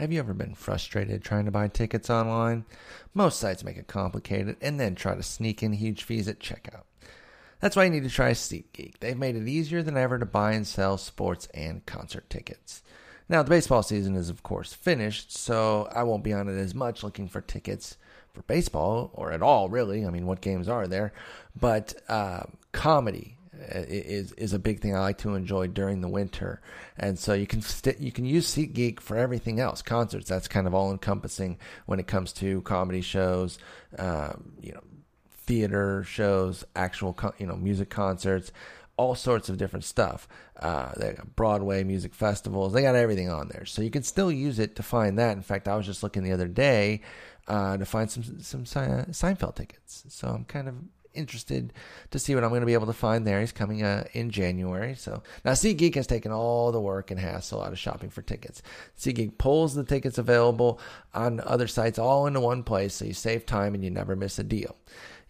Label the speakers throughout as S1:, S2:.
S1: Have you ever been frustrated trying to buy tickets online? Most sites make it complicated and then try to sneak in huge fees at checkout. That's why you need to try SeatGeek. They've made it easier than ever to buy and sell sports and concert tickets. Now, the baseball season is, of course, finished, so I won't be on it as much looking for tickets for baseball or at all, really. I mean, what games are there? But uh, comedy is is a big thing I like to enjoy during the winter, and so you can st- you can use SeatGeek for everything else. Concerts that's kind of all encompassing when it comes to comedy shows, um, you know, theater shows, actual you know music concerts, all sorts of different stuff. Uh, they got Broadway music festivals. They got everything on there, so you can still use it to find that. In fact, I was just looking the other day uh, to find some some Seinfeld tickets. So I'm kind of interested to see what I'm going to be able to find there. He's coming uh, in January. So now SeatGeek has taken all the work and hassle out of shopping for tickets. SeatGeek pulls the tickets available on other sites all into one place so you save time and you never miss a deal.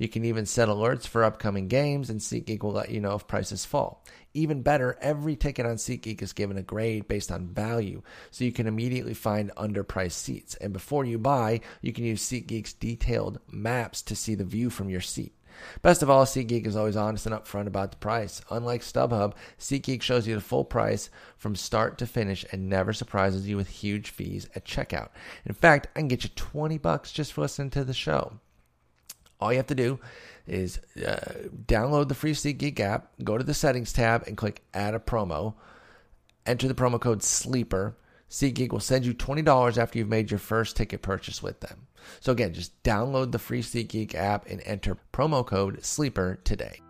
S1: You can even set alerts for upcoming games, and SeatGeek will let you know if prices fall. Even better, every ticket on SeatGeek is given a grade based on value, so you can immediately find underpriced seats. And before you buy, you can use SeatGeek's detailed maps to see the view from your seat. Best of all, SeatGeek is always honest and upfront about the price. Unlike StubHub, SeatGeek shows you the full price from start to finish and never surprises you with huge fees at checkout. In fact, I can get you 20 bucks just for listening to the show. All you have to do is uh, download the free SeatGeek app, go to the settings tab, and click add a promo. Enter the promo code SLEEPER. SeatGeek will send you $20 after you've made your first ticket purchase with them. So again, just download the free SeatGeek app and enter promo code SLEEPER today.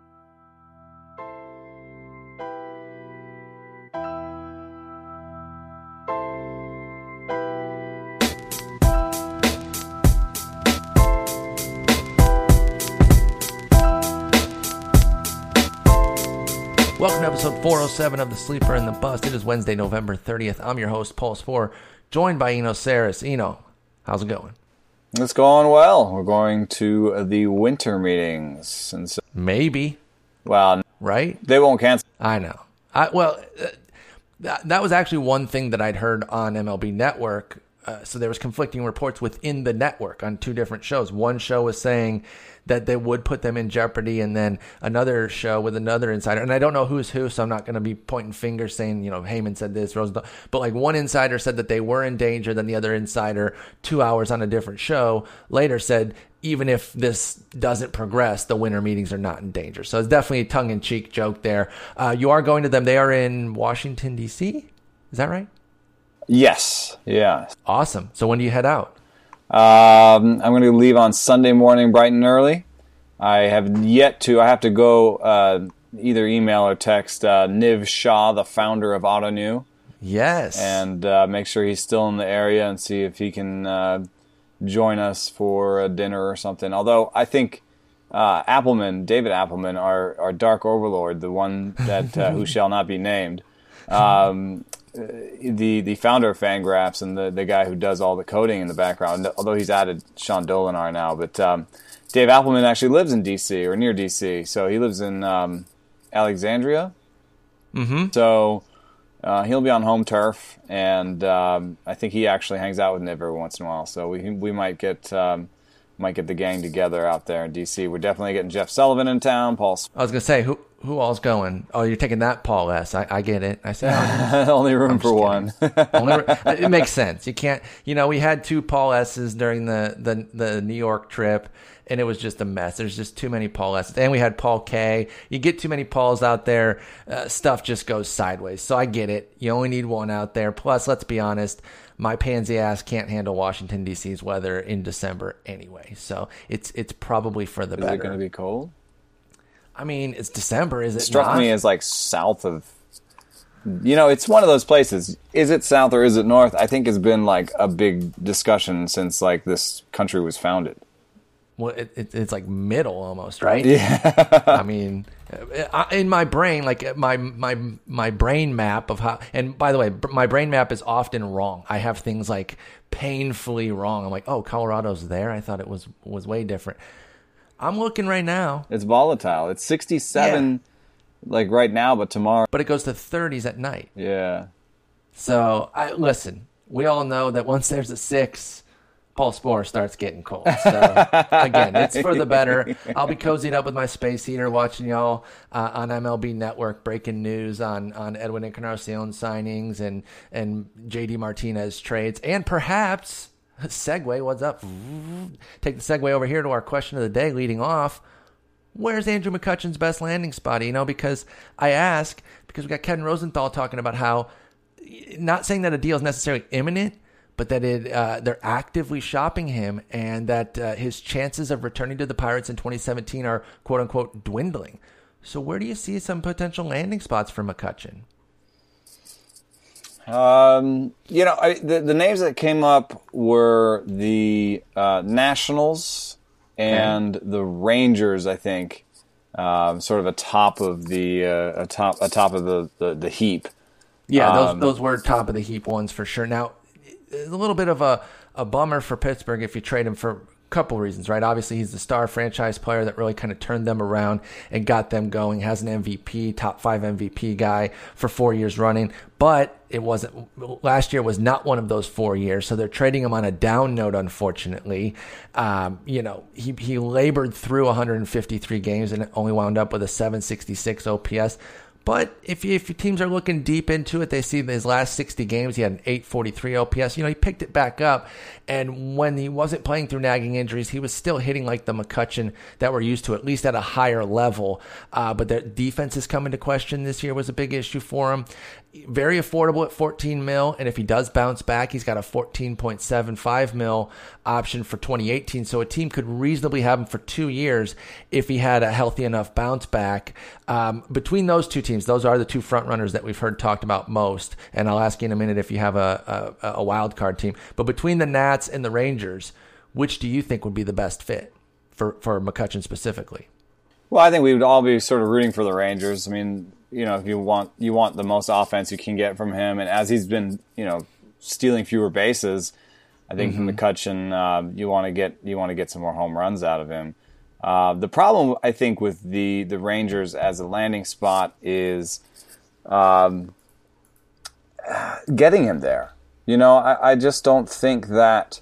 S1: Welcome to episode 407 of The Sleeper and the Bust. It is Wednesday, November 30th. I'm your host, Paul Sporer, joined by Eno Sarris. Eno, how's it going?
S2: It's going well. We're going to the winter meetings. And so,
S1: Maybe.
S2: Well,
S1: right?
S2: They won't cancel.
S1: I know. I, well, uh, that, that was actually one thing that I'd heard on MLB Network. Uh, so there was conflicting reports within the network on two different shows. One show was saying that they would put them in jeopardy. And then another show with another insider, and I don't know who's who, so I'm not going to be pointing fingers saying, you know, Heyman said this, but like one insider said that they were in danger, then the other insider, two hours on a different show, later said, even if this doesn't progress, the winter meetings are not in danger. So it's definitely a tongue in cheek joke there. Uh, you are going to them. They are in Washington, D.C. Is that right?
S2: Yes. Yeah.
S1: Awesome. So when do you head out?
S2: Um, I'm going to leave on Sunday morning, bright and early. I have yet to. I have to go uh, either email or text uh, Niv Shah, the founder of Ottoneu.
S1: Yes,
S2: and uh, make sure he's still in the area and see if he can uh, join us for a dinner or something. Although I think uh, Appelman, David Appelman, our our Dark Overlord, the one that uh, who shall not be named. Um, the the founder of Fangraphs and the, the guy who does all the coding in the background, although he's added Sean Dolinar now, but um, Dave Appelman actually lives in D.C. or near D.C. So he lives in um, Alexandria.
S1: Mm-hmm.
S2: So uh, he'll be on home turf, and um, I think he actually hangs out with Niv every once in a while. So we we might get um, might get the gang together out there in D.C. We're definitely getting Jeff Sullivan in town. Paul.
S1: I was gonna say who who all's going? Oh, you're taking that Paul S. I, I get it. I said
S2: oh, only room for one.
S1: only, it makes sense. You can't. You know, we had two Paul S's during the the the New York trip. And it was just a mess. There's just too many Paul S's. And we had Paul K. You get too many Pauls out there, uh, stuff just goes sideways. So I get it. You only need one out there. Plus, let's be honest, my pansy ass can't handle Washington D.C.'s weather in December anyway. So it's it's probably for the
S2: is
S1: better.
S2: Is it going to be cold?
S1: I mean, it's December, is it?
S2: it struck
S1: not?
S2: me as like south of. You know, it's one of those places. Is it south or is it north? I think has been like a big discussion since like this country was founded.
S1: Well, it, it, it's like middle almost, right?
S2: Yeah.
S1: I mean, in my brain, like my my my brain map of how. And by the way, my brain map is often wrong. I have things like painfully wrong. I'm like, oh, Colorado's there. I thought it was was way different. I'm looking right now.
S2: It's volatile. It's 67 yeah. like right now, but tomorrow.
S1: But it goes to 30s at night.
S2: Yeah.
S1: So, I listen, we all know that once there's a six, Paul Sporer starts getting cold. So again, it's for the better. I'll be cozied up with my space heater, watching y'all uh, on MLB Network, breaking news on on Edwin Encarnacion signings and and JD Martinez trades, and perhaps segue. What's up? Take the segue over here to our question of the day, leading off. Where's Andrew McCutchen's best landing spot? You know, because I ask because we got Ken Rosenthal talking about how not saying that a deal is necessarily imminent, but that it uh, they're actively shopping him, and that uh, his chances of returning to the Pirates in 2017 are quote unquote dwindling. So, where do you see some potential landing spots for McCutchen?
S2: Um, you know, I, the the names that came up were the uh, Nationals and okay. the Rangers. I think, um, sort of atop of the uh, atop atop of the the, the heap.
S1: Yeah, those um, those were top of the heap ones for sure. Now, a little bit of a, a bummer for Pittsburgh if you trade him for a couple reasons, right? Obviously, he's the star franchise player that really kind of turned them around and got them going. Has an MVP, top five MVP guy for four years running, but it wasn't last year was not one of those four years. So they're trading him on a down note, unfortunately. Um, you know, he he labored through 153 games and only wound up with a 766 OPS. But if if teams are looking deep into it, they see in his last 60 games, he had an 843 OPS. You know, he picked it back up. And when he wasn't playing through nagging injuries, he was still hitting like the McCutchen that we're used to, at least at a higher level. Uh, but their defense is coming to question this year was a big issue for him very affordable at 14 mil. And if he does bounce back, he's got a 14.75 mil option for 2018. So a team could reasonably have him for two years if he had a healthy enough bounce back. Um, between those two teams, those are the two front runners that we've heard talked about most. And I'll ask you in a minute if you have a, a, a wild card team. But between the Nats and the Rangers, which do you think would be the best fit for, for McCutchen specifically?
S2: Well, I think we would all be sort of rooting for the Rangers. I mean, you know, if you want you want the most offense you can get from him, and as he's been, you know, stealing fewer bases, I think mm-hmm. McCutchen, uh, you want to get you want to get some more home runs out of him. Uh, the problem I think with the the Rangers as a landing spot is um, getting him there. You know, I, I just don't think that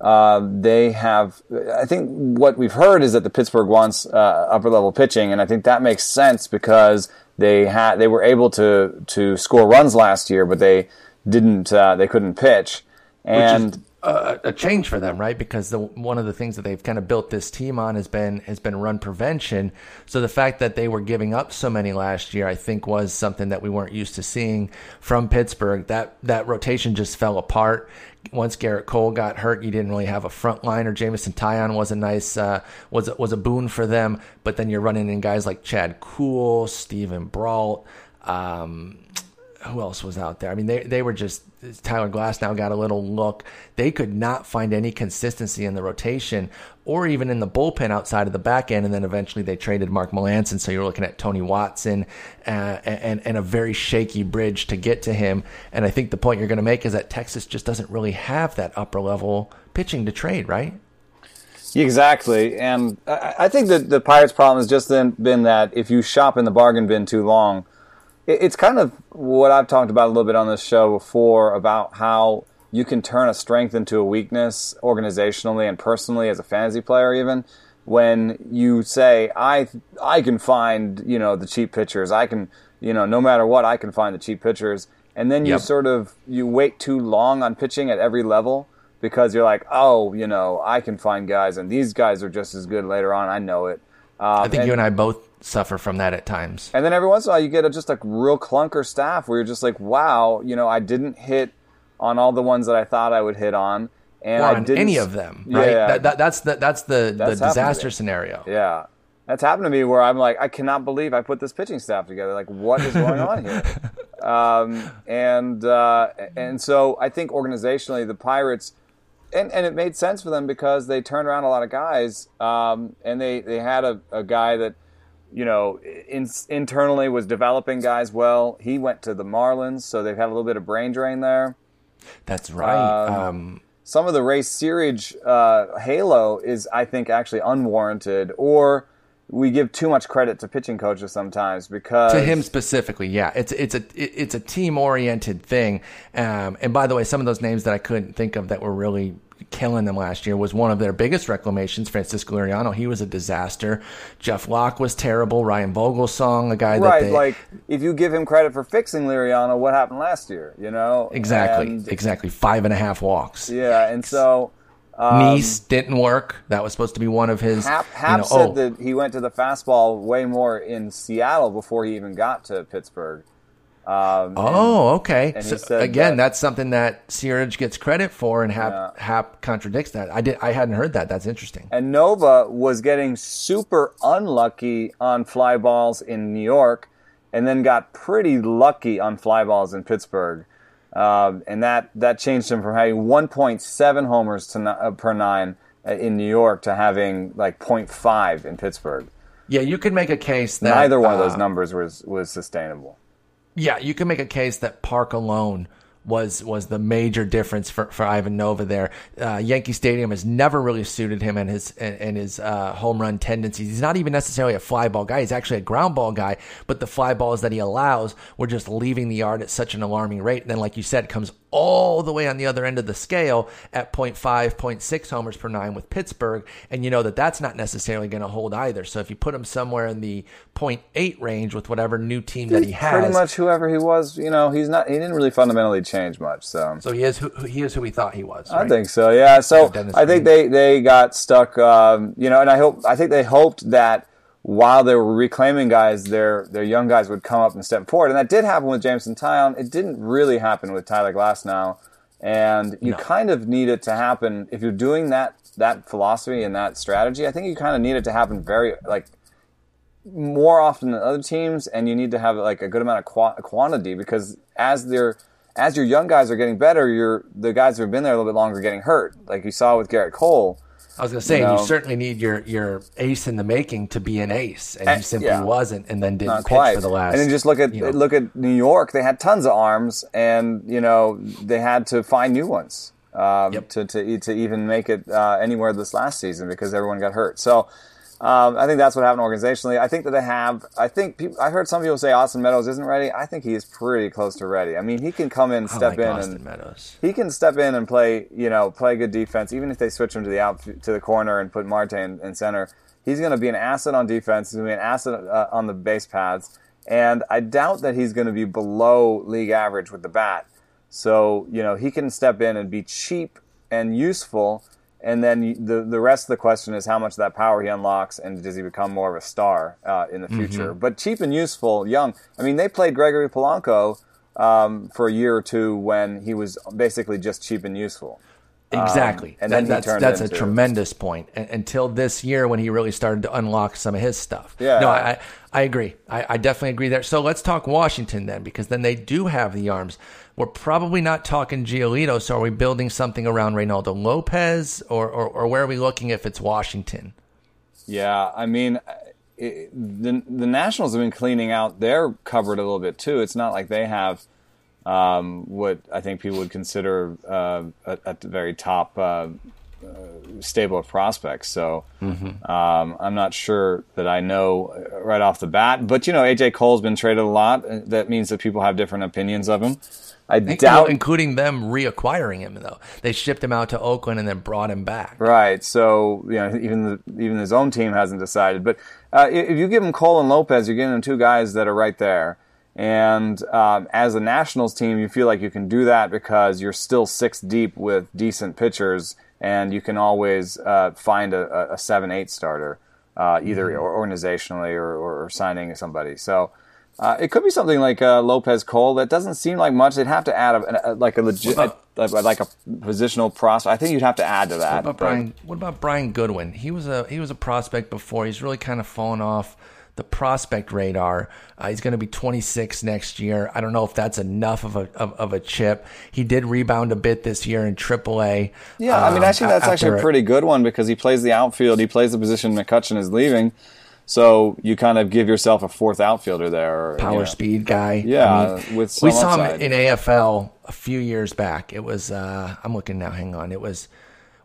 S2: uh, they have. I think what we've heard is that the Pittsburgh wants uh, upper level pitching, and I think that makes sense because they had they were able to to score runs last year, but they didn't. Uh, they couldn't pitch, and
S1: a, change for them, right? Because the, one of the things that they've kind of built this team on has been has been run prevention. So the fact that they were giving up so many last year, I think, was something that we weren't used to seeing from Pittsburgh. That that rotation just fell apart once Gerrit Cole got hurt, you didn't really have a front liner. Jameson Taillon was a nice uh, was was a boon for them, but then you're running in guys like Chad Kuhl, Steven Brault. Um, who else was out there? I mean, they they were just Tyler Glasnow got a little look. They could not find any consistency in the rotation or even in the bullpen outside of the back end. And then eventually they traded Mark Melancon. So you're looking at Tony Watson uh, and, and a very shaky bridge to get to him. And I think the point you're going to make is that Texas just doesn't really have that upper level pitching to trade, right?
S2: Exactly, and I think that the Pirates' problem has just been that if you shop in the bargain bin too long, it's kind of what I've talked about a little bit on this show before about how you can turn a strength into a weakness organizationally and personally as a fantasy player even when you say I I can find, you know, the cheap pitchers. I can, you know, no matter what I can find the cheap pitchers. And then you yep. sort of you wait too long on pitching at every level because you're like, "Oh, you know, I can find guys and these guys are just as good later on. I know it."
S1: Um, I think and, you and I both suffer from that at times.
S2: And then every once in a while, you get a, just a real clunker staff where you're just like, wow, you know, I didn't hit on all the ones that I thought I would hit on,
S1: and or I didn't any of them. Right? Yeah, that, that, that's the that's the that's the disaster scenario.
S2: Yeah, that's happened to me where I'm like, I cannot believe I put this pitching staff together. Like, what is going on here? Um, and uh, and so I think organizationally, the Pirates. And, and it made sense for them because they turned around a lot of guys, um, and they, they had a, a guy that you know, in, internally was developing guys well. He went to the Marlins, so they've had a little bit of brain drain there.
S1: That's right. Um, um,
S2: some of the Ray Searage uh, halo is, I think, actually unwarranted, or we give too much credit to pitching coaches sometimes because
S1: to him specifically yeah it's it's a it's a team oriented thing um, and by the way some of those names that i couldn't think of that were really killing them last year was one of their biggest reclamations francisco liriano. He was a disaster. Jeff locke was terrible. Ryan vogelsong a guy
S2: right
S1: that they,
S2: like if you give him credit for fixing liriano what happened last year you know?
S1: Exactly
S2: And-
S1: exactly. Five and a half walks.
S2: Yeah and so um,
S1: nice didn't work. That was supposed to be one of his
S2: Hap,
S1: you know,
S2: said
S1: oh,
S2: that he went to the fastball way more in Seattle before he even got to Pittsburgh. Um,
S1: Oh, okay.
S2: and
S1: So, again,
S2: that-
S1: that's something that Searage gets credit for, and Hap
S2: Yeah.
S1: Hap contradicts that. I did. I hadn't heard that. That's interesting.
S2: And Nova was getting super unlucky on fly balls in New York, and then got pretty lucky on fly balls in Pittsburgh. Um, and that, that changed him from having 1.7 homers to, uh, per nine uh, in New York to having like 0.5 in Pittsburgh.
S1: Yeah, you could make a case that
S2: Neither one of
S1: uh,
S2: those numbers was, was sustainable.
S1: Yeah, you can make a case that Park alone was was the major difference for, for Ivan Nova there. Uh, Yankee Stadium has never really suited him and his and, and his uh, home run tendencies. He's not even necessarily a fly ball guy. He's actually a ground ball guy, but the fly balls that he allows were just leaving the yard at such an alarming rate. And then, like you said, comes all the way on the other end of the scale at 0.5, 0.6 homers per nine with Pittsburgh, and you know that that's not necessarily going to hold either. So if you put him somewhere in the 0.8 range with whatever new team that he has,
S2: Pretty much whoever he was, you know, he's not. He didn't really fundamentally change much. So
S1: So he is who he is who he thought he was.
S2: I think so. Yeah. So I think they they got stuck. Um, you know, and I hope I think they hoped that while they were reclaiming guys, their their young guys would come up and step forward, and that did happen with Jameson Taillon. It didn't really happen with Tyler Glasnow, and you
S1: No.
S2: kind of need it to happen if you're doing that that philosophy and that strategy. I think you kind of need it to happen very like more often than other teams, and you need to have like a good amount of qua- quantity because as they're as your young guys are getting better, your the guys who have been there a little bit longer are getting hurt, like you saw with Gerrit Cole.
S1: I was going to say,
S2: you
S1: you, certainly need your your ace in the making to be an ace, and he
S2: Eh,
S1: simply
S2: yeah.
S1: wasn't, and then didn't pitch
S2: quite.
S1: for the last.
S2: and then just look at
S1: you know.
S2: look at New York. They had tons of arms, and you know they had to find new ones um,
S1: Yep.
S2: to, to to even make it uh, anywhere this last season because everyone got hurt. So. Um, I think that's what happened organizationally. I think that they have. I think people, I've heard some people say Austin Meadows isn't ready. I think he is pretty close to ready. I mean, he can come in,
S1: I
S2: step
S1: like
S2: in,
S1: Austin
S2: and
S1: Meadows.
S2: he can step in and play, you know, play good defense. Even if they switch him to the out to the corner and put Marte in, in center, he's going to be an asset on defense. He's going to be an asset uh, on the base paths, and I doubt that he's going to be below league average with the bat. So you know, he can step in and be cheap and useful. And then the the rest of the question is how much of that power he unlocks, and does he become more of a star uh, in the future? But cheap and useful, young. I mean, they played Gregory Polanco um, for a year or two when he was basically just cheap and useful.
S1: Exactly,
S2: Um, and
S1: That- that's that's
S2: into-
S1: a tremendous point. Until this year, when he really started to unlock some of his stuff.
S2: Yeah.
S1: no, I I, I agree. I, I definitely agree there. So let's talk Washington then, because then they do have the arms. We're probably not talking Giolito. So are we building something around Reynaldo Lopez, or, or or where are we looking if it's Washington?
S2: Yeah, I mean, it, the the Nationals have been cleaning out their cupboard a little bit too. It's not like they have um, what I think people would consider uh, at, the very top uh, uh, stable of prospects. So um, I'm not sure that I know uh, right off the bat. But you know, AJ Cole's been traded a lot. Uh, That means that people have different opinions of him. I doubt
S1: including them reacquiring him though. They shipped him out to Oakland and then brought him back.
S2: Right. So you know, even the, even his own team hasn't decided. But uh, if you give him Cole and Lopez, you're giving him two guys that are right there. And um, as a Nationals team, you feel like you can do that because you're still six deep with decent pitchers, and you can always uh, find a, a- a seven eight starter, uh, either or organizationally or, or, or signing somebody. So. Uh, it could be something like uh, Lopez Cole. That doesn't seem like much. They'd have to add a, a, like a legit,
S1: What
S2: like, like a positional prospect. I think you'd have to add to that.
S1: What about Brian? What about Brian Goodwin? He was a he was a prospect before. He's really kind of fallen off the prospect radar. Uh, he's going to be 26 next year. I don't know if that's enough of a of, of a chip. He did rebound a bit this year in AAA.
S2: Yeah, I mean,
S1: um,
S2: actually, that's actually a pretty good one because he plays the outfield. He plays the position McCutchen is leaving, so you kind of give yourself a fourth outfielder there. or,
S1: power
S2: you know.
S1: speed guy.
S2: Yeah,
S1: I mean,
S2: with
S1: we saw
S2: upside.
S1: him in AFL a few years back. It was uh, I'm looking now. Hang on, it was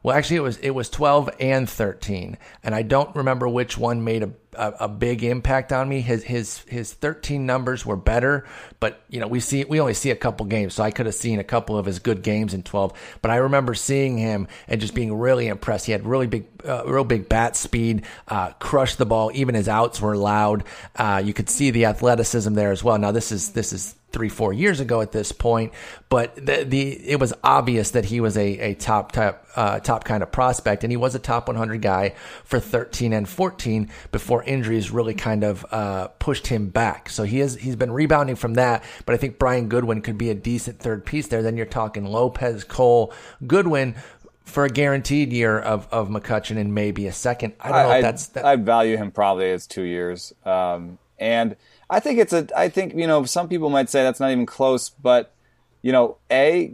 S1: Well, actually, it was it was 12 and 13, and I don't remember which one made a, a, a big impact on me. His his his 13 numbers were better, but you know we see we only see a couple games, so I could have seen a couple of his good games in 12. But I remember seeing him and just being really impressed. He had really big, uh, real big bat speed, uh, crushed the ball. Even his outs were loud. Uh, you could see the athleticism there as well. Now this is this is three, four years ago at this point. But the, the it was obvious that he was a, a top top uh, top kind of prospect, and he was a top 100 guy for 13 and 14 before injuries really kind of uh, pushed him back. So he is he's been rebounding from that. But I think Brian Goodwin could be a decent third piece there. Then you're talking Lopez, Cole, Goodwin. For a guaranteed year of, of McCutchen and maybe a second, I don't know
S2: I,
S1: if that's. That,
S2: I'd value him probably as two years, um, and I think it's a. I think you know some people might say that's not even close, but you know, a.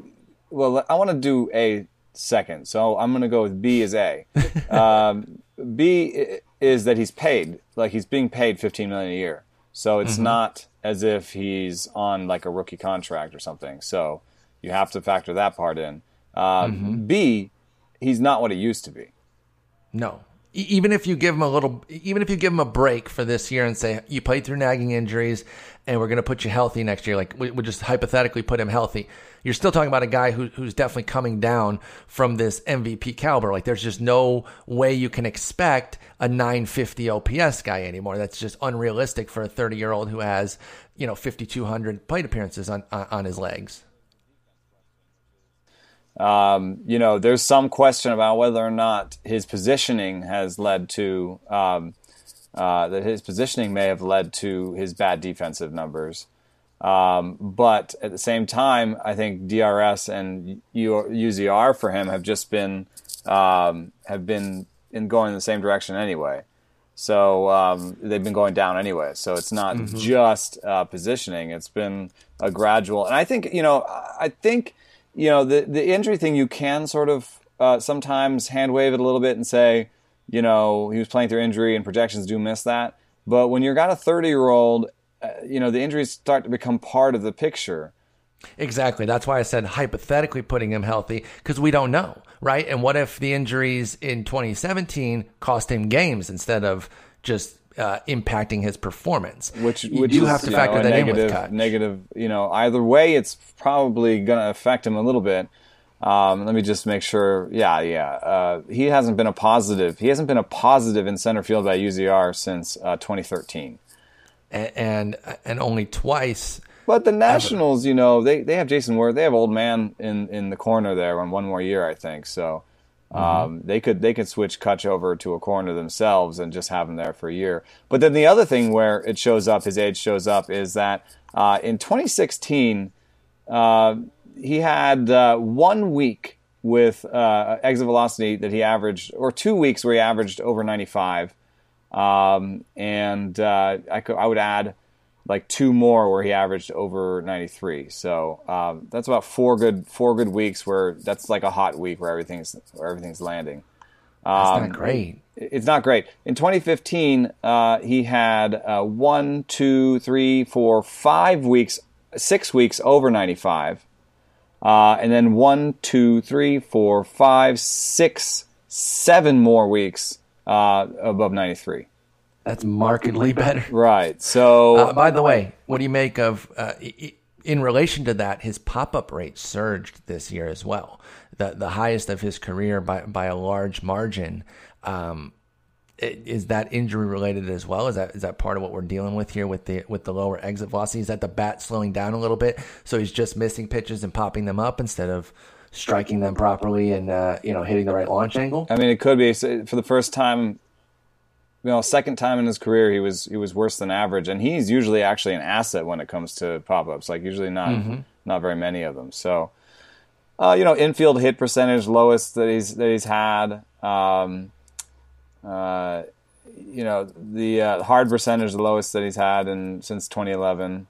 S2: Well, I want to do a second, so I'm going to go with B as A. um, B is that he's paid, like he's being paid 15 million a year, so it's mm-hmm. not as if he's on like a rookie contract or something. So you have to factor that part in. Um, mm-hmm. B, he's not what he used to be.
S1: No, even if you give him a little, even if you give him a break for this year and say you played through nagging injuries and we're going to put you healthy next year, like we would just hypothetically put him healthy, you're still talking about a guy who, who's definitely coming down from this MVP caliber. Like there's just no way you can expect a 950 OPS guy anymore. That's just unrealistic for a 30 year old who has, you know, 5,200 plate appearances on, on his legs.
S2: Um, you know, there's some question about whether or not his positioning has led to um, uh, that his positioning may have led to his bad defensive numbers. Um, but at the same time, I think DRS and UZR for him have just been um, have been in going in the same direction anyway. So um, they've been going down anyway. So it's not mm-hmm. just uh, positioning; it's been a gradual. And I think you know, I think you know, the the injury thing you can sort of uh, sometimes hand wave it a little bit and say, you know, he was playing through injury and projections do miss that. But when you've got a 30 year old, you know, the injuries start to become part of the picture.
S1: Exactly. That's why I said hypothetically putting him healthy because we don't know, right? And what if the injuries in 2017 cost him games instead of just uh, impacting his performance.
S2: Which, which you have to factor know, that negative, in with Kutch. Negative, you know, either way, it's probably going to affect him a little bit. Um, let me just make sure. Yeah, yeah. Uh, he hasn't been a positive. He hasn't been a positive in center field by UZR since uh, 2013,
S1: and, and, only twice.
S2: But the Nationals, ever. you know, they, they have Jayson Werth. They have old man in, in the corner there on one more year, I think. So Mm-hmm. Um, they could they could switch Kutch over to a corner themselves and just have him there for a year. But then the other thing where it shows up, his age shows up, is that uh, in 2016 uh, he had uh, one week with uh, exit velocity that he averaged, or two weeks where he averaged over 95, um, and uh, I could I would add like two more where he averaged over 93. So um, that's about four good four good weeks where that's like a hot week where everything's where everything's landing.
S1: Um, that's not great.
S2: It's not great. In 2015, uh, he had uh, one, two, three, four, five weeks, six weeks over 95, uh, and then one, two, three, four, five, six, seven more weeks uh, above 93.
S1: That's markedly better.
S2: Right. So,
S1: uh, by the way, what do you make of uh, in relation to that? His pop up rate surged this year as well, the the highest of his career by by a large margin. Um, is that injury related as well? Is that is that part of what we're dealing with here with the with the lower exit velocity? Is that the bat slowing down a little bit, so he's just missing pitches and popping them up instead of striking them properly and uh, you know hitting the right launch angle?
S2: I mean, it could be for the first time you know, second time in his career he was he was worse than average, and he's usually actually an asset when it comes to pop ups. Like usually not mm-hmm. not very many of them. So, uh, you know, infield hit percentage lowest that he's that he's had. Um, uh, you know, the uh, hard percentage the lowest that he's had in since 2011.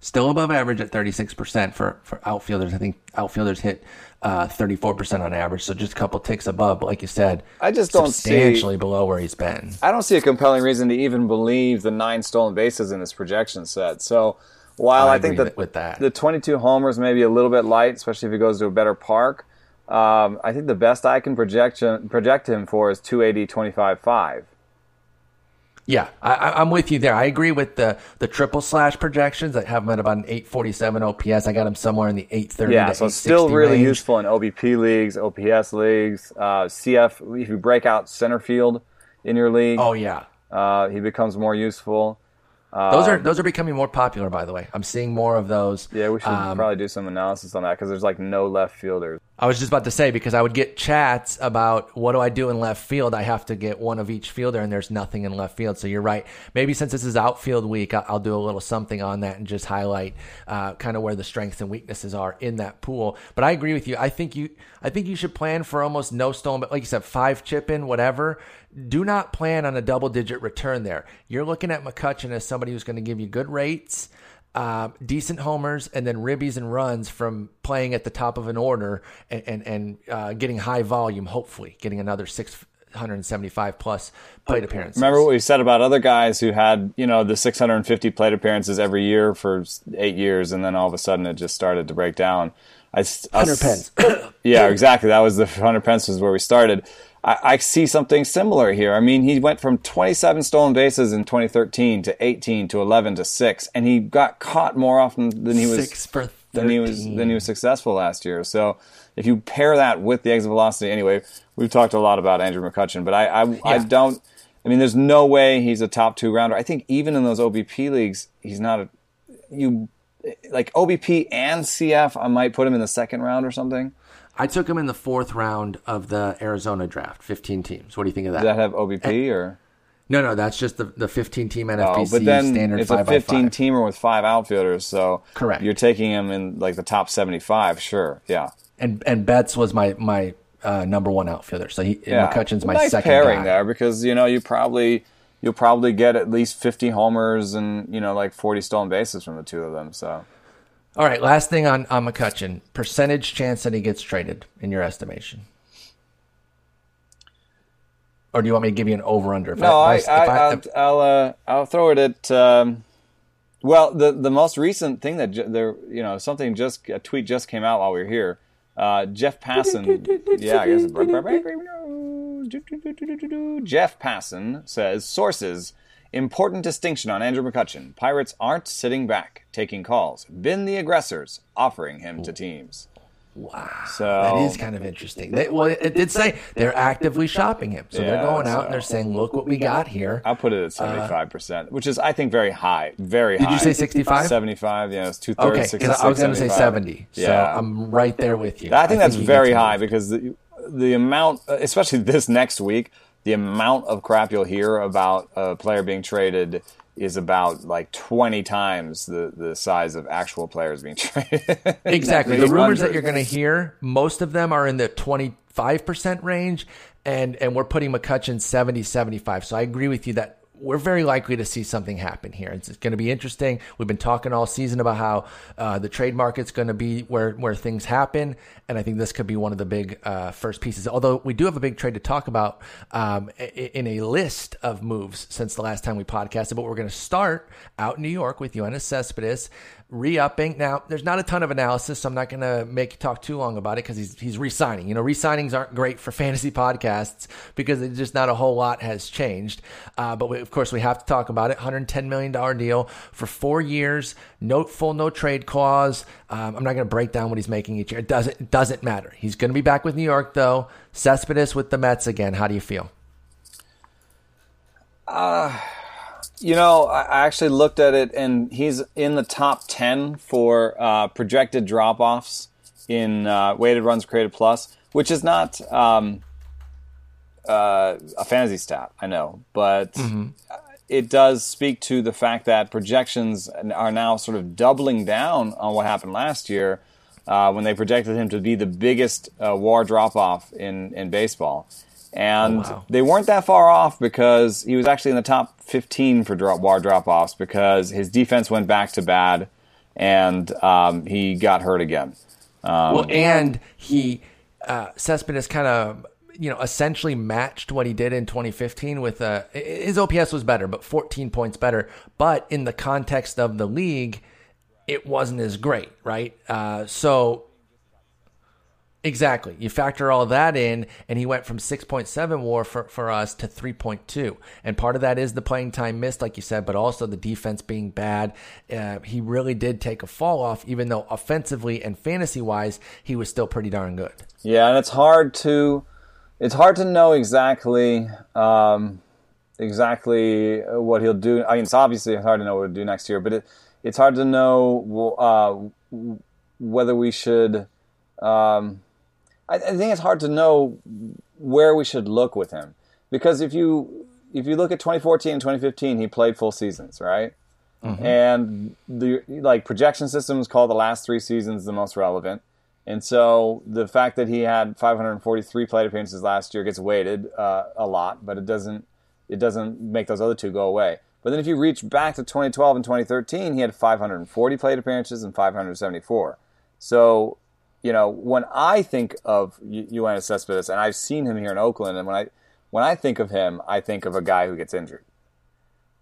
S1: Still above average at 36% for, for outfielders. I think outfielders hit uh, 34% on average, so just a couple ticks above. But like you said,
S2: I just don't
S1: substantially
S2: see,
S1: below where he's been.
S2: I don't see a compelling reason to even believe the nine stolen bases in this projection set. So while I, I think that
S1: with that
S2: the 22 homers may be a little bit light, especially if he goes to a better park, Um, I think the best I can project project him for is 280, 25, 5.
S1: Yeah, I, am with you there. I agree with the the triple slash projections. I have him at about an 847 OPS. I got him somewhere in the 830.
S2: Yeah, so still really range. useful in OBP leagues, OPS leagues, uh, CF. If you break out center field in your league,
S1: oh yeah,
S2: uh, he becomes more useful.
S1: Those are um, those are becoming more popular, by the way. I'm seeing more of those.
S2: Yeah, we should um, probably do some analysis on that because there's like no left fielders.
S1: I was just about to say because I would get chats about what do I do in left field. I have to get one of each fielder, and there's nothing in left field. So you're right. Maybe since this is outfield week, I'll do a little something on that and just highlight uh, kind of where the strengths and weaknesses are in that pool. But I agree with you. I think you I think you should plan for almost no stone, but like you said, five chip in, whatever. Do not plan on a double digit return there. You're looking at McCutchen as somebody who's going to give you good rates uh, decent homers and then ribbies and runs from playing at the top of an order and and, and uh, getting high volume. Hopefully, getting another six. 175 plus plate appearances.
S2: Remember what we said about other guys who had, you know, the 650 plate appearances every year for eight years, and then all of a sudden it just started to break down.
S1: I, Hunter Pence.
S2: yeah, exactly. That was the Hunter Pence was where we started. I, I, see something similar here. I mean, he went from 27 stolen bases in 2013 to 18 to 11 to six, and he got caught more often than he was than he was than he was successful last year. So if you pair that with the exit velocity, anyway, we've talked a lot about Andrew McCutchen, but I I, yeah. I don't. I mean, there's no way he's a top two rounder. I think even in those OBP leagues, he's not a you like OBP and CF. I might put him in the second round or something.
S1: I took him in the fourth round of the Arizona draft, 15 teams. What do you think of that?
S2: Does that have OBP and, or?
S1: No, no, that's just the, the 15 team NFBC oh, but then standard.
S2: It's a 15 teamer with five outfielders, so
S1: correct.
S2: You're taking him in like the top 75, sure, yeah.
S1: And and Betts was my my uh, number one outfielder, so he yeah. McCutchen's my
S2: nice
S1: second
S2: pairing
S1: guy.
S2: there because you know you probably you'll probably get at least 50 homers and you know like 40 stolen bases from the two of them. So
S1: all right, last thing on, on McCutchen. Percentage chance that he gets traded in your estimation? Or do you want me to give you an over under?
S2: No, I, will I'll, uh, I'll throw it at. Um, well, the the most recent thing that there, you know, something just a tweet just came out while we were here. Uh, Jeff Passan, yeah, I guess. Jeff Passan says sources Important distinction on Andrew McCutchen. Pirates aren't sitting back, taking calls. Been the aggressors, offering him to teams.
S1: Wow, so, that is kind of interesting. They, well, it did say they're actively shopping him, so yeah, they're going out so, and they're saying, "Look what we got here."
S2: I'll put it at seventy-five uh, percent, which is, I think, very high. Very
S1: did
S2: high.
S1: Did you say sixty-five?
S2: Seventy-five. Yeah, it's two thirds.
S1: Okay, because I was going to say seventy. So yeah. I'm right there with you.
S2: I think I that's think very high because the, the amount, especially this next week, the amount of crap you'll hear about a player being traded is about like 20 times the, the size of actual players being traded.
S1: exactly. the rumors that you're going to hear, most of them are in the 25% range, and, and we're putting McCutchen 70, 75. So I agree with you that we're very likely to see something happen here. It's going to be interesting. We've been talking all season about how uh, the trade market's going to be where where things happen, and I think this could be one of the big uh, first pieces. Although we do have a big trade to talk about um, in a list of moves since the last time we podcasted, but we're going to start out in New York with Yoenis Cespedes re-upping. Now, there's not a ton of analysis, so I'm not going to make you talk too long about it because he's he's re-signing. You know, re-signings aren't great for fantasy podcasts because it's just not a whole lot has changed. Uh, but we, of course, we have to talk about it. 110 million dollar deal for four years, no full no trade clause. Um, I'm not going to break down what he's making each year. It doesn't it doesn't matter. He's going to be back with New York though. Cespedes with the Mets again. How do you feel?
S2: Uh you know, I actually looked at it, and he's in the top ten for uh, projected drop offs in uh, weighted runs created plus, which is not um, uh, a fantasy stat, I know, but mm-hmm. it does speak to the fact that projections are now sort of doubling down on what happened last year uh, when they projected him to be the biggest uh, WAR drop off in in baseball. And oh, wow. they weren't that far off because he was actually in the top 15 for drop, WAR drop offs because his defense went back to bad and um, he got hurt again.
S1: Um, well, and he, uh, Cespedes kind of, you know, essentially matched what he did in 2015 with uh, his OPS was better, but 14 points better. But in the context of the league, it wasn't as great, right? Uh, so Exactly. You factor all that in, and he went from 6.7 war for, for us to 3.2. And part of that is the playing time missed, like you said, but also the defense being bad. Uh, he really did take a fall off, even though offensively and fantasy wise, he was still pretty darn good.
S2: Yeah, and it's hard to it's hard to know exactly um, exactly what he'll do. I mean, it's obviously hard to know what he'll do next year, but it, it's hard to know uh, whether we should. Um, I, I think it's hard to know where we should look with him because if you if you look at 2014 and 2015, he played full seasons, right? Mm-hmm. And the like projection systems call the last three seasons the most relevant. And so the fact that he had 543 plate appearances last year gets weighted uh, a lot, but it doesn't it doesn't make those other two go away. But then if you reach back to 2012 and 2013, he had 540 plate appearances and 574. So you know, when I think of Yoenis Cespedes, and I've seen him here in Oakland, and when I when I think of him, I think of a guy who gets injured.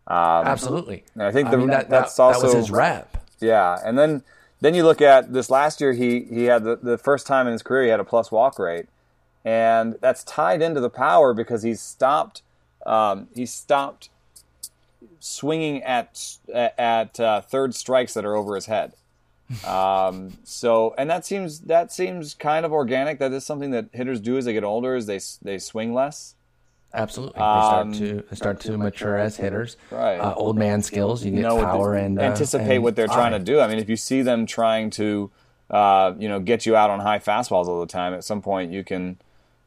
S1: Um, Absolutely.
S2: And I think the, I mean, that, that's that, also
S1: that was his rep.
S2: Yeah, and then then you look at this last year. He he had the, the first time in his career he had a plus walk rate, and that's tied into the power because he's stopped. Um, he stopped swinging at at uh, third strikes that are over his head um, so, and that seems that seems kind of organic. That is something that hitters do as they get older, is they they swing less.
S1: Absolutely, they start um, to they start to mature as hitters.
S2: Right,
S1: uh, old man skills. You, you get power and
S2: uh, anticipate uh, and what they're trying to do. I mean, if you see them trying to, uh, you know, get you out on high fastballs all the time, at some point you can,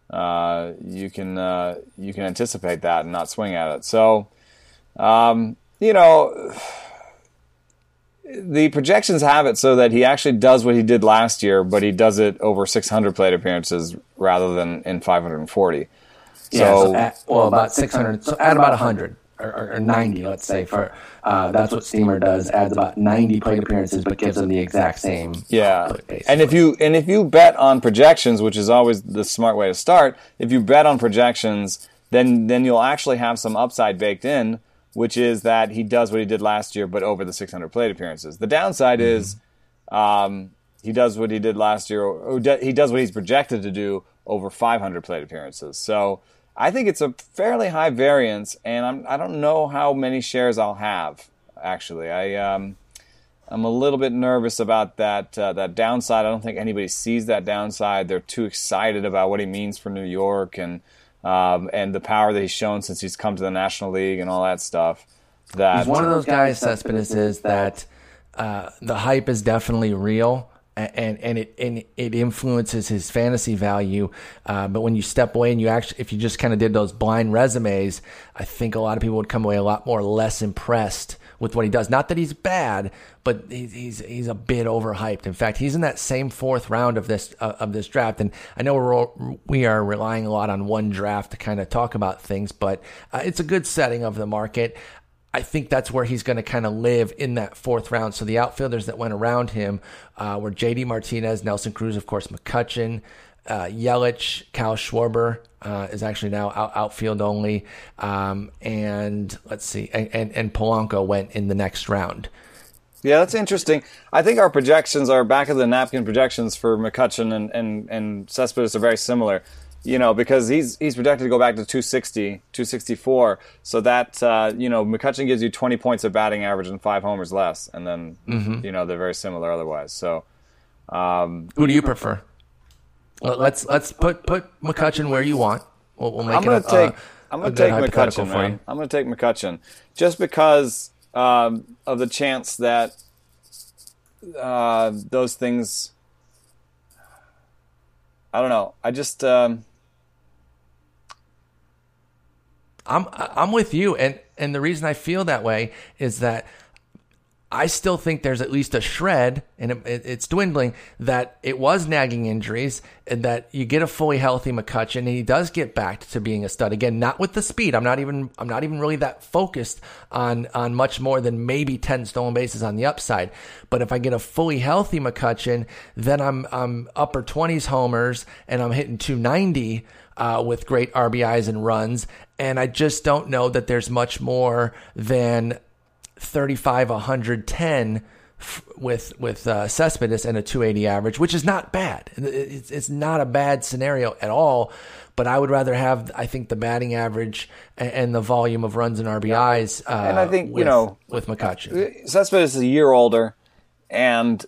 S2: uh, you can, uh, you can anticipate that and not swing at it. So, um, you know the projections have it so that he actually does what he did last year, but he does it over 600 plate appearances rather than in 540.
S1: Yeah, so, so at, well, about 600, so add about 100 or, or 90, let's say. For uh, that's what Steamer does. Adds about 90 plate appearances, but gives them the exact same.
S2: Yeah, output, and if you and if you bet on projections, which is always the smart way to start, if you bet on projections, then then you'll actually have some upside baked in which is that he does what he did last year, but over the 600 plate appearances. The downside mm-hmm. is um, he does what he did last year, or he does what he's projected to do over 500 plate appearances. So I think it's a fairly high variance, and I'm, I do not know how many shares I'll have. Actually, I um, I'm a little bit nervous about that uh, that downside. I don't think anybody sees that downside. They're too excited about what he means for New York and um, and the power that he's shown since he's come to the National League and all that stuff. That
S1: he's one of those guys, Cespedes, is that uh, the hype is definitely real. And and it and it influences his fantasy value, uh, but when you step away and you actually, if you just kind of did those blind resumes, I think a lot of people would come away a lot more less impressed with what he does. Not that he's bad, but he's he's, a bit overhyped. In fact, he's in that same fourth round of this uh, of this draft, and I know we're we are relying a lot on one draft to kind of talk about things, but uh, it's a good setting of the market. I think that's where he's going to kind of live in that fourth round. So the outfielders that went around him uh, were J.D. Martinez, Nelson Cruz, of course, McCutchen, uh, Yelich, Kyle Schwarber uh, is actually now out, outfield only, um, and let's see, and, and, and Polanco went in the next round.
S2: Yeah, that's interesting. I think our projections are back of the napkin projections for McCutchen and and and Cespedes are very similar. You know, because he's he's projected to go back to 260, 264. So that uh, you know, McCutchen gives you 20 points of batting average and five homers less, and then mm-hmm. you know they're very similar otherwise. So, um,
S1: who do you prefer? Let's let's put put McCutchen where you want. We'll, we'll make
S2: I'm gonna take uh, I'm gonna take McCutchen, man. I'm gonna take McCutchen just because um, of the chance that uh, those things. I don't know. I just. Um,
S1: I'm I'm with you, and and the reason I feel that way is that I still think there's at least a shred, and it, it, it's dwindling, that it was nagging injuries, and that you get a fully healthy McCutchen, and he does get back to being a stud again. Not with the speed. I'm not even. I'm not even really that focused on on much more than maybe ten stolen bases on the upside. But if I get a fully healthy McCutchen, then I'm I'm upper 20s homers, and I'm hitting 290. Uh, with great RBIs and runs. And I just don't know that there's much more than 35 110 f- with with uh, Cespedes and a 280 average, which is not bad. It's, it's not a bad scenario at all. But I would rather have, I think, the batting average and, and the volume of runs and RBIs. Uh,
S2: And I think,
S1: with,
S2: you know,
S1: with McCutchen.
S2: Cespedes is a year older, and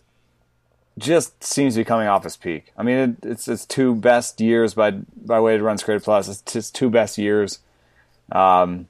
S2: just seems to be coming off his peak. I mean, it, it's his two best years by by weighted runs created plus. It's his two best years. Um,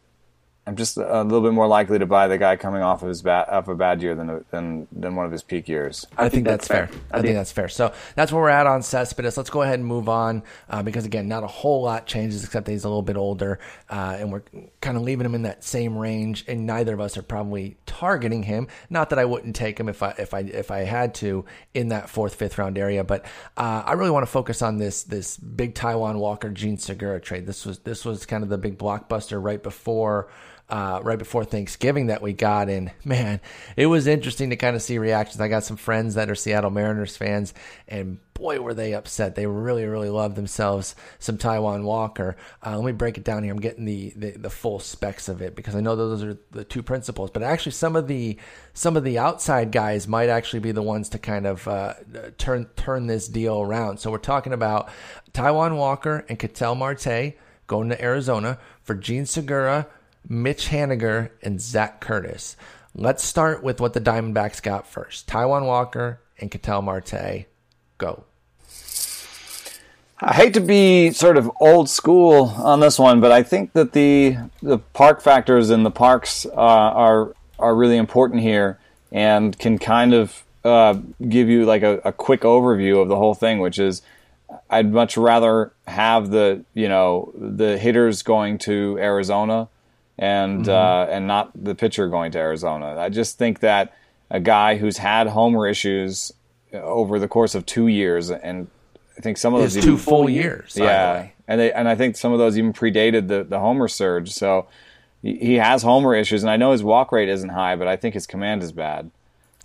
S2: I'm just a little bit more likely to buy the guy coming off of his bad off a bad year than than than one of his peak years.
S1: I, think, that's, fair. I, think, that's fair. So that's where we're at on Cespedes. Let's go ahead and move on uh, because again, not a whole lot changes except that he's a little bit older, uh, and we're kind of leaving him in that same range. And neither of us are probably targeting him. Not that I wouldn't take him if I if I if I had to in that fourth fifth round area, but uh, I really want to focus on this this big Taijuan Walker Jean Segura trade. This was this was kind of the big blockbuster right before uh, right before Thanksgiving that we got. And man, it was interesting to kind of see reactions. I got some friends that are Seattle Mariners fans, and boy, were they upset. They really, really loved themselves some Taijuan Walker. Uh, let me break it down here. I'm getting the, the, the full specs of it because I know those are the two principles. But actually, some of the some of the outside guys might actually be the ones to kind of uh, turn turn this deal around. So we're talking about Taijuan Walker and Ketel Marte going to Arizona for Jean Segura. Mitch Haniger, and Zac Curtis. Let's start with what the Diamondbacks got first. Taijuan Walker and Ketel Marte. Go.
S2: I hate to be sort of old school on this one, but I think that the the park factors and the parks uh, are are really important here and can kind of uh, give you like a, a quick overview of the whole thing, which is I'd much rather have the you know the hitters going to Arizona and mm-hmm. uh, and not the pitcher going to Arizona. I just think that a guy who's had homer issues over the course of two years, and I think some of those
S1: even, two full years,
S2: yeah, and they and I think some of those even predated the the homer surge. So he has homer issues, and I know his walk rate isn't high, but I think his command is bad.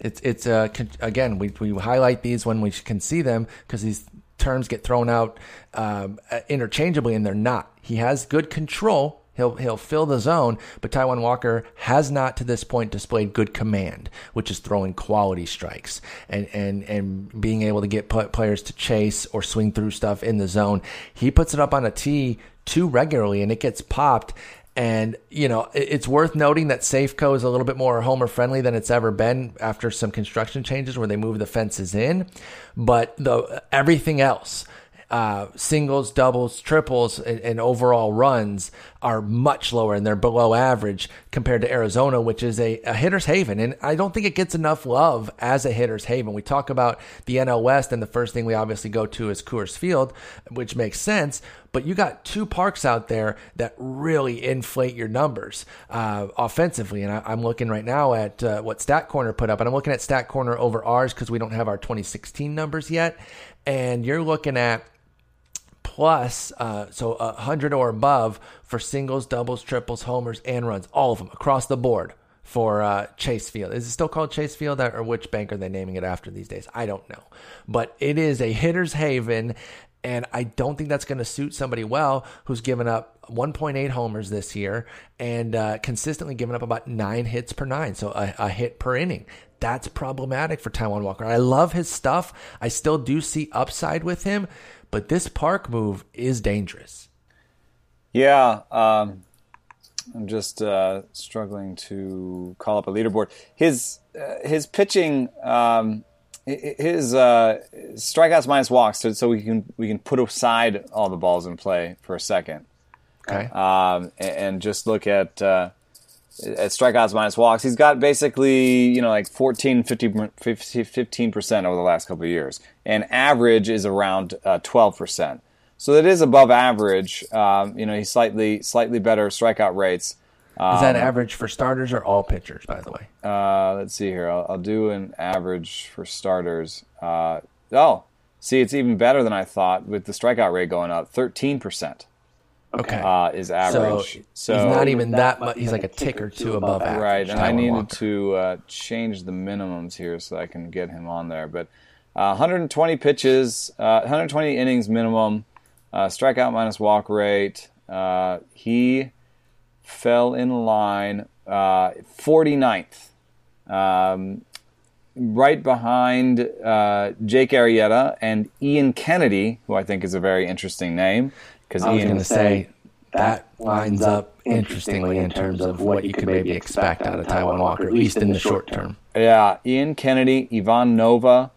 S1: It's it's uh, again we we highlight these when we can see them because these terms get thrown out um, interchangeably, and they're not. He has good control He'll he'll fill the zone, but Taijuan Walker has not to this point displayed good command, which is throwing quality strikes and and and being able to get players to chase or swing through stuff in the zone. He puts it up on a tee too regularly, and it gets popped. And, you know, it's worth noting that Safeco is a little bit more homer friendly than it's ever been after some construction changes where they move the fences in. But the everything else, uh, singles, doubles, triples, and, and, overall runs are much lower and they're below average compared to Arizona, which is a, a, hitter's haven. And I don't think it gets enough love as a hitter's haven. We talk about the NL West, and the first thing we obviously go to is Coors Field, which makes sense. But you got two parks out there that really inflate your numbers uh, offensively. And I, am looking right now at uh, what Stat Corner put up, and I'm looking at Stat Corner over ours because we don't have our 2016 numbers yet. And you're looking at plus, uh, so a hundred or above for singles, doubles, triples, homers, and runs, all of them across the board for uh, Chase Field. Is it still called Chase Field, or which bank are they naming it after these days? I don't know, but it is a hitter's haven. And I don't think that's going to suit somebody well who's given up 1.8 homers this year and uh, consistently given up about nine hits per nine, so a, a hit per inning that's problematic for Taijuan Walker. I love his stuff. I still do see upside with him, but this park move is dangerous.
S2: Yeah, um, I'm just uh, struggling to call up a leaderboard. His uh, his pitching, um, his uh, strikeouts minus walks, so, so, we can we can put aside all the balls in play for a second.
S1: Okay.
S2: Um, and, and, just look at uh, at strikeouts minus walks. He's got basically, you know, like 14, 15, 15% over the last couple of years. And average is around uh, 12%. So that is above average. Um, you know, he's slightly slightly better strikeout rates.
S1: Um, is that um, average for starters or all pitchers, by the way?
S2: Uh, let's see here. I'll, I'll, do an average for starters. Uh, oh, see, it's even better than I thought with the strikeout rate going up 13%.
S1: Okay.
S2: Uh, is average.
S1: So, so, he's not even that much. He's like a tick or two above average.
S2: Right, and I needed Walker. to uh, change the minimums here so I can get him on there. But uh, 120 pitches, uh, 120 innings minimum, uh, strikeout minus walk rate. Uh, he fell in line 49th. Um, right behind uh, Jake Arrieta and Ian Kennedy, who I think is a very interesting name
S1: because I was going to say that lines up interestingly in terms of what you could maybe expect out of Taijuan Walker, at least in the short term.
S2: Yeah, Ian Kennedy, Ivan Nova,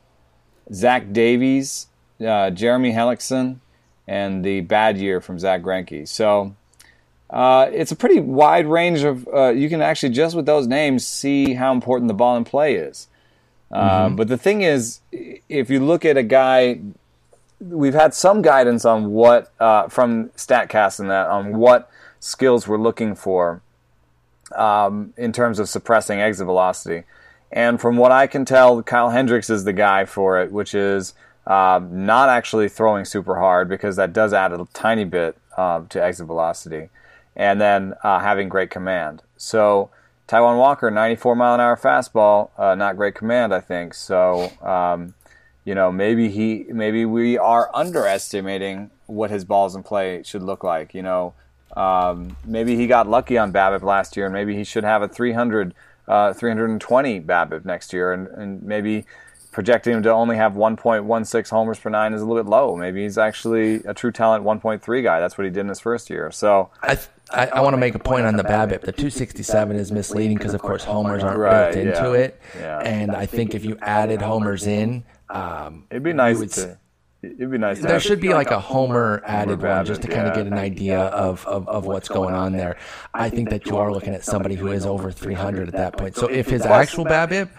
S2: Zach Davies, uh, Jeremy Hellickson, and the bad year from Zack Greinke. So uh, it's a pretty wide range of. Uh, you can actually just with those names see how important the ball in play is. Uh, mm-hmm. But the thing is, if you look at a guy, we've had some guidance on what uh, from Statcast and that on what skills we're looking for um, in terms of suppressing exit velocity. And from what I can tell, Kyle Hendricks is the guy for it, which is uh, not actually throwing super hard because that does add a tiny bit uh, to exit velocity and then uh, having great command. So Taijuan Walker, 94 mile an hour fastball, uh, not great command, I think. So um, you know, maybe he, maybe we are underestimating what his balls in play should look like. You know, um, maybe he got lucky on BABIP last year, and maybe he should have a 300, uh, 320 BABIP next year, and, and maybe projecting him to only have 1.16 homers per nine is a little bit low. Maybe he's actually a true talent 1.3 guy. That's what he did in his first year. So
S1: I, I, I want to make a point on the BABIP. The 267 is misleading because, of course, homers aren't right, built into yeah. it. Yeah. And I think if you added homers in, um,
S2: it'd be nice to. It'd be nice.
S1: there should be like a homer added one just to kind of get an idea of, of, of what's going on there. I think that you are looking at somebody who is over 300 at that point. So if his actual BABIP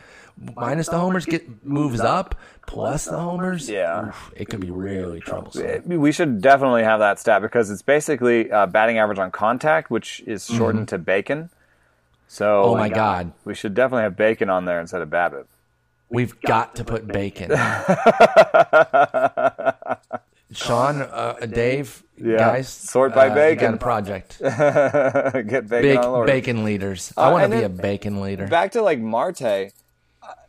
S1: minus the homers get moves up plus the homers,
S2: yeah,
S1: oof, it could be really troublesome.
S2: We should definitely have that stat because it's basically uh, batting average on contact, which is shortened mm-hmm. to bacon. So,
S1: oh my god,
S2: we should definitely have bacon on there instead of BABIP.
S1: We've, We've got, got, to put bacon. Sean, uh, Dave, yeah. guys,
S2: sort by
S1: uh,
S2: bacon.
S1: got a project.
S2: Get bacon.
S1: Big, bacon leaders. I uh, want to be a bacon leader.
S2: Back to like Marte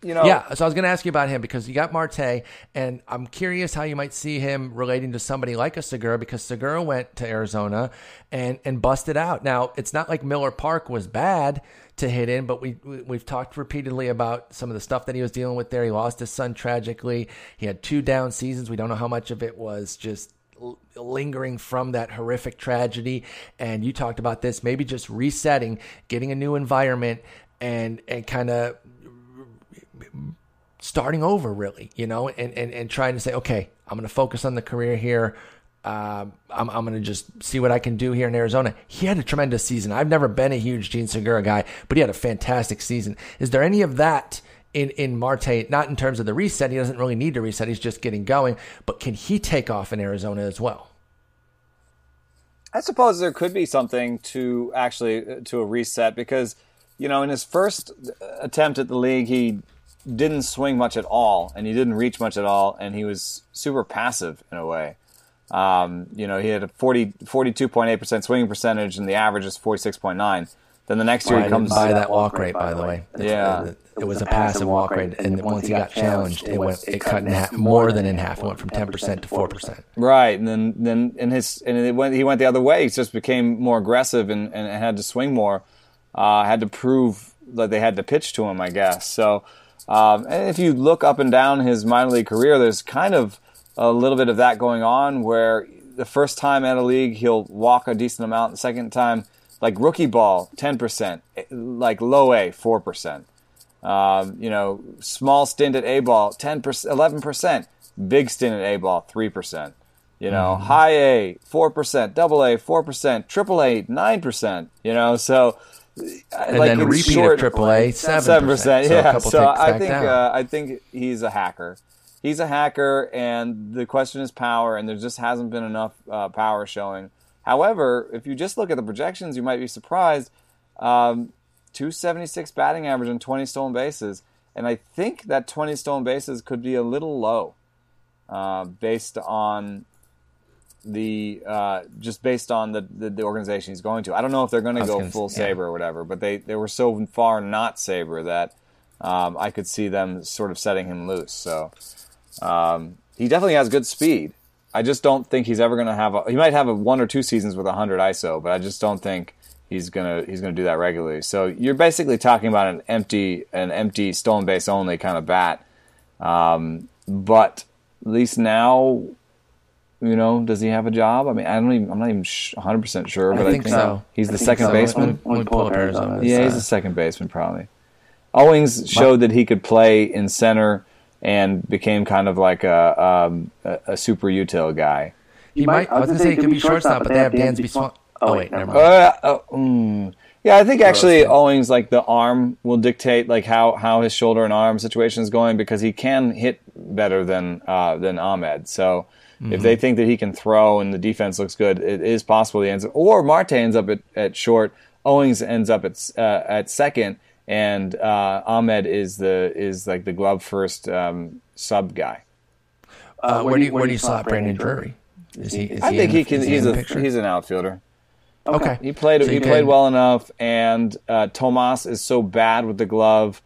S2: you know.
S1: Yeah, so I was going to ask you about him because you got Marte, and I'm curious how you might see him relating to somebody like a Segura because Segura went to Arizona and and busted out. Now it's not like Miller Park was bad to hit in, but we, we have talked repeatedly about some of the stuff that he was dealing with there. He lost his son tragically. He had two down seasons. We don't know how much of it was just lingering from that horrific tragedy and you talked about this maybe just resetting getting a new environment and and kind of starting over really, you know, and, and, and trying to say, okay, I'm going to focus on the career here. Um, I'm, I'm going to just see what I can do here in Arizona. He had a tremendous season. I've never been a huge Jean Segura guy, but he had a fantastic season. Is there any of that in, in Marte, not in terms of the reset? He doesn't really need to reset. He's just getting going, but can he take off in Arizona as well?
S2: I suppose there could be something to actually to a reset because, you know, in his first attempt at the league, he didn't swing much at all, and he didn't reach much at all, and he was super passive in a way. Um, you know, he had a 40, 42.8% swinging percentage, and the average is 46.9. Then the next year well, he comes
S1: by that walk rate, by the way.
S2: yeah,
S1: it, it was a passive walk rate, and once he got challenged, it went it cut in half, more than in half. It went from ten percent to four percent.
S2: Right, and then then in his and it went he went the other way. He just became more aggressive and, and had to swing more. Uh, had to prove that they had to pitch to him, I guess. So um, and if you look up and down his minor league career, there's kind of a little bit of that going on where the first time at a league, he'll walk a decent amount. The second time, like rookie ball, 10%, like low A, 4%. Um, you know, small stint at A ball, 10%, 11%. Big stint at A ball, 3%. You know, mm-hmm. high A, 4%, double A, 4%, triple A, 9%. You know, so
S1: and like then repeat short, of AAA, seven percent.
S2: Yeah, so I think uh, I think he's a hacker. He's a hacker, and the question is power, and there just hasn't been enough uh, power showing. However, if you just look at the projections, you might be surprised. Um, 276 batting average and 20 stolen bases, and I think that 20 stolen bases could be a little low, uh, based on the uh, just based on the, the, the organization he's going to. I don't know if they're going to go gonna, full yeah. SABR or whatever, but they they were so far not saber that um, I could see them sort of setting him loose. So um, he definitely has good speed. I just don't think he's ever going to have. A, he might have a one or two seasons with 100 ISO, but I just don't think he's gonna he's gonna do that regularly. So you're basically talking about an empty an empty stolen base only kind of bat. Um, but at least now, you know, does he have a job? I mean, I don't even I'm not even 100 percent sure, but
S1: I think so.
S2: he's
S1: I
S2: the
S1: think
S2: second
S1: so.
S2: baseman.
S1: Let me pull up Arizona.
S2: Yeah, he's the second baseman probably. Owings showed that he could play in center and became kind of like a um, a, a super util guy.
S1: He might. I was gonna say he could be shortstop, but they have Dansby Swan. Oh wait, never mind.
S2: Uh, uh, mm. Yeah, I think actually Owings like the arm will dictate like how, how his shoulder and arm situation is going because he can hit better than uh, than Ahmed. So if they think that he can throw and the defense looks good, it is possible he ends up or Marte ends up at, at short, Owings ends up at uh, at second, and uh, Ahmed is the is like the glove first um, sub guy.
S1: Uh, where do you, where do you slot Brandon Drury? Is he? Is
S2: I
S1: he
S2: think
S1: in,
S2: he can. He's a
S1: picture?
S2: he's an outfielder.
S1: okay.
S2: He played.
S1: So
S2: he played
S1: can-
S2: well enough, and uh, Tomas is so bad with the glove.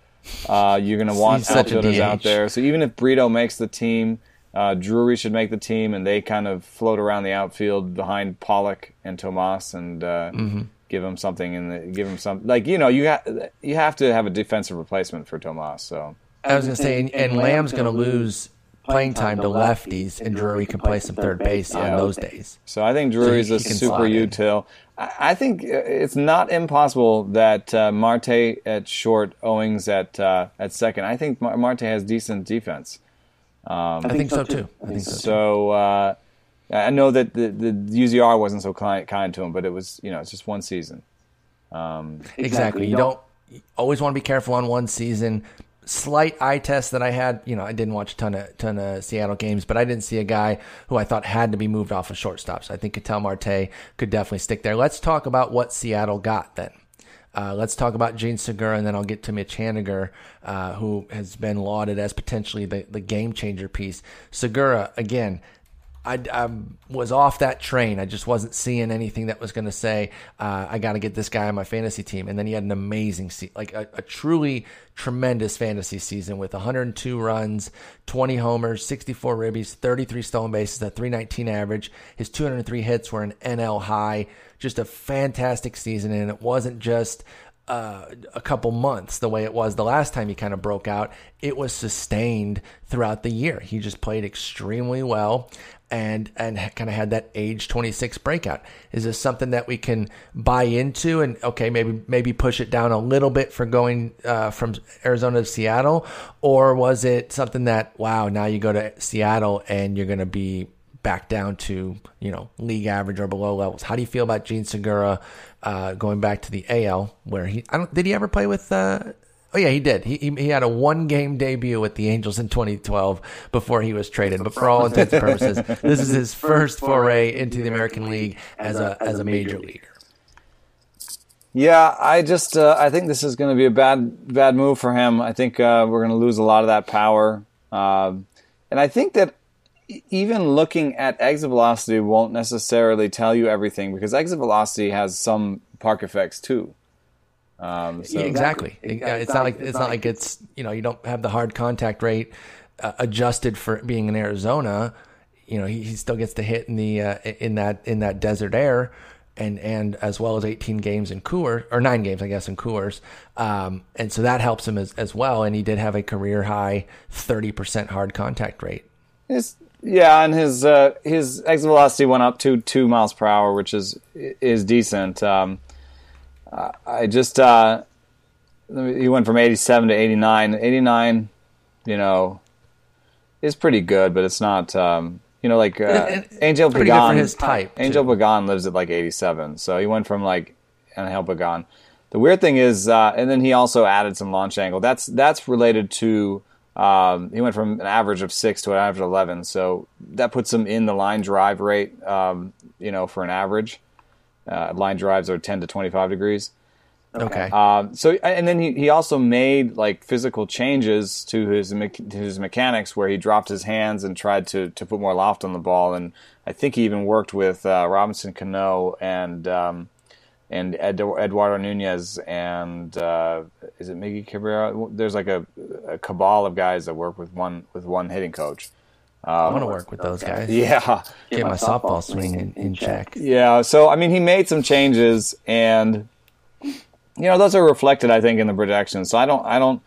S2: Uh, you're going to want
S1: He's
S2: outfielders out there. So even if Brito makes the team, uh, Drury should make the team, and they kind of float around the outfield behind Pollock and Tomas, and uh,
S1: Mm-hmm.
S2: Give him something. and give him some like you know you ha- you have to have a defensive replacement for Tomas. So
S1: I was gonna say, and, and Lamb's gonna lose playing time to lefties, and Drury can play some third base on those days.
S2: So I think Drury's
S1: he-
S2: a
S1: he
S2: super
S1: slot
S2: util. I I think uh, it's not impossible that uh, Marte at short, Owings at uh, at second. I think Marte has decent defense.
S1: I think so too. I think so. too.
S2: So uh, I know that the, the UZR wasn't so kind, kind to him, but it was you know it's just one season.
S1: Exactly. You don't you always want to be careful on one season. Slight eye test that I had, you know, I didn't watch a ton of ton of Seattle games, but I didn't see a guy who I thought had to be moved off of shortstop. So I think Ketel Marte could definitely stick there. Let's talk about what Seattle got then. Uh, let's talk about Jean Segura, and then I'll get to Mitch Haniger, uh, who has been lauded as potentially the, the game changer piece. Segura, again, I, I was off that train. I just wasn't seeing anything that was going to say, uh, I got to get this guy on my fantasy team. And then he had an amazing, se- like a, a truly tremendous fantasy season with 102 runs, 20 homers, 64 ribbies, 33 stolen bases, a 319 average. His 203 hits were an NL high. Just a fantastic season. And it wasn't just uh, a couple months the way it was the last time he kind of broke out. It was sustained throughout the year. He just played extremely well and and kind of had that age 26 breakout. Is this something that we can buy into and okay maybe maybe push it down a little bit for going uh, from Arizona to Seattle, or was it something that wow now you go to Seattle and you're going to be back down to you know league average or below levels. How do you feel about Jean Segura uh, going back to the AL where he I don't did he ever play with? Uh, oh yeah, he did. He, he he had a one game debut with the Angels in 2012 before he was traded. But for all intents and purposes, this is his first foray into the American League as a as a major leaguer.
S2: Yeah, I just uh, I think this is going to be a bad bad move for him. I think uh, we're going to lose a lot of that power, um, and I think that even looking at exit velocity won't necessarily tell you everything because exit velocity has some park effects too. Um, so
S1: Yeah, exactly. Yeah, It's not like it's not like it's you know you don't have the hard contact rate uh, adjusted for being in Arizona. You know he, he still gets to hit in the uh, in that in that desert air, and and as well as 18 games in Coors or nine games I guess in Coors, um, and so that helps him as as well. And he did have a career high 30 percent hard contact rate.
S2: His, yeah, and his uh, his exit velocity went up to two miles per hour, which is is decent. Um, I- just uh, he went from 87 to 89. 89, you know, is pretty good, but it's not. Um, you know, like uh, Angel Pagan.
S1: his type,
S2: Angel
S1: too.
S2: Pagan lives at like 87, so he went from like Angel Pagan. The weird thing is, uh, and then he also added some launch angle. That's that's related to. Um, he went from an average of six to an average of eleven, so that puts him in the line drive rate. Um, you know, for an average, uh, line drives are ten to twenty-five degrees.
S1: Okay.
S2: Um, so and then he, he also made like physical changes to his me- to his mechanics where he dropped his hands and tried to to put more loft on the ball and I think he even worked with uh, Robinson Cano and um, and Ed, Eduardo Nunez and uh, is it Miggy Cabrera? There's like a, a cabal of guys that work with one with one hitting coach.
S1: I want to work with those guys.
S2: Yeah,
S1: Get my softball swing in, in check.
S2: Yeah, so I mean, he made some changes, and you know, those are reflected, I think, in the projections. So I don't, I don't,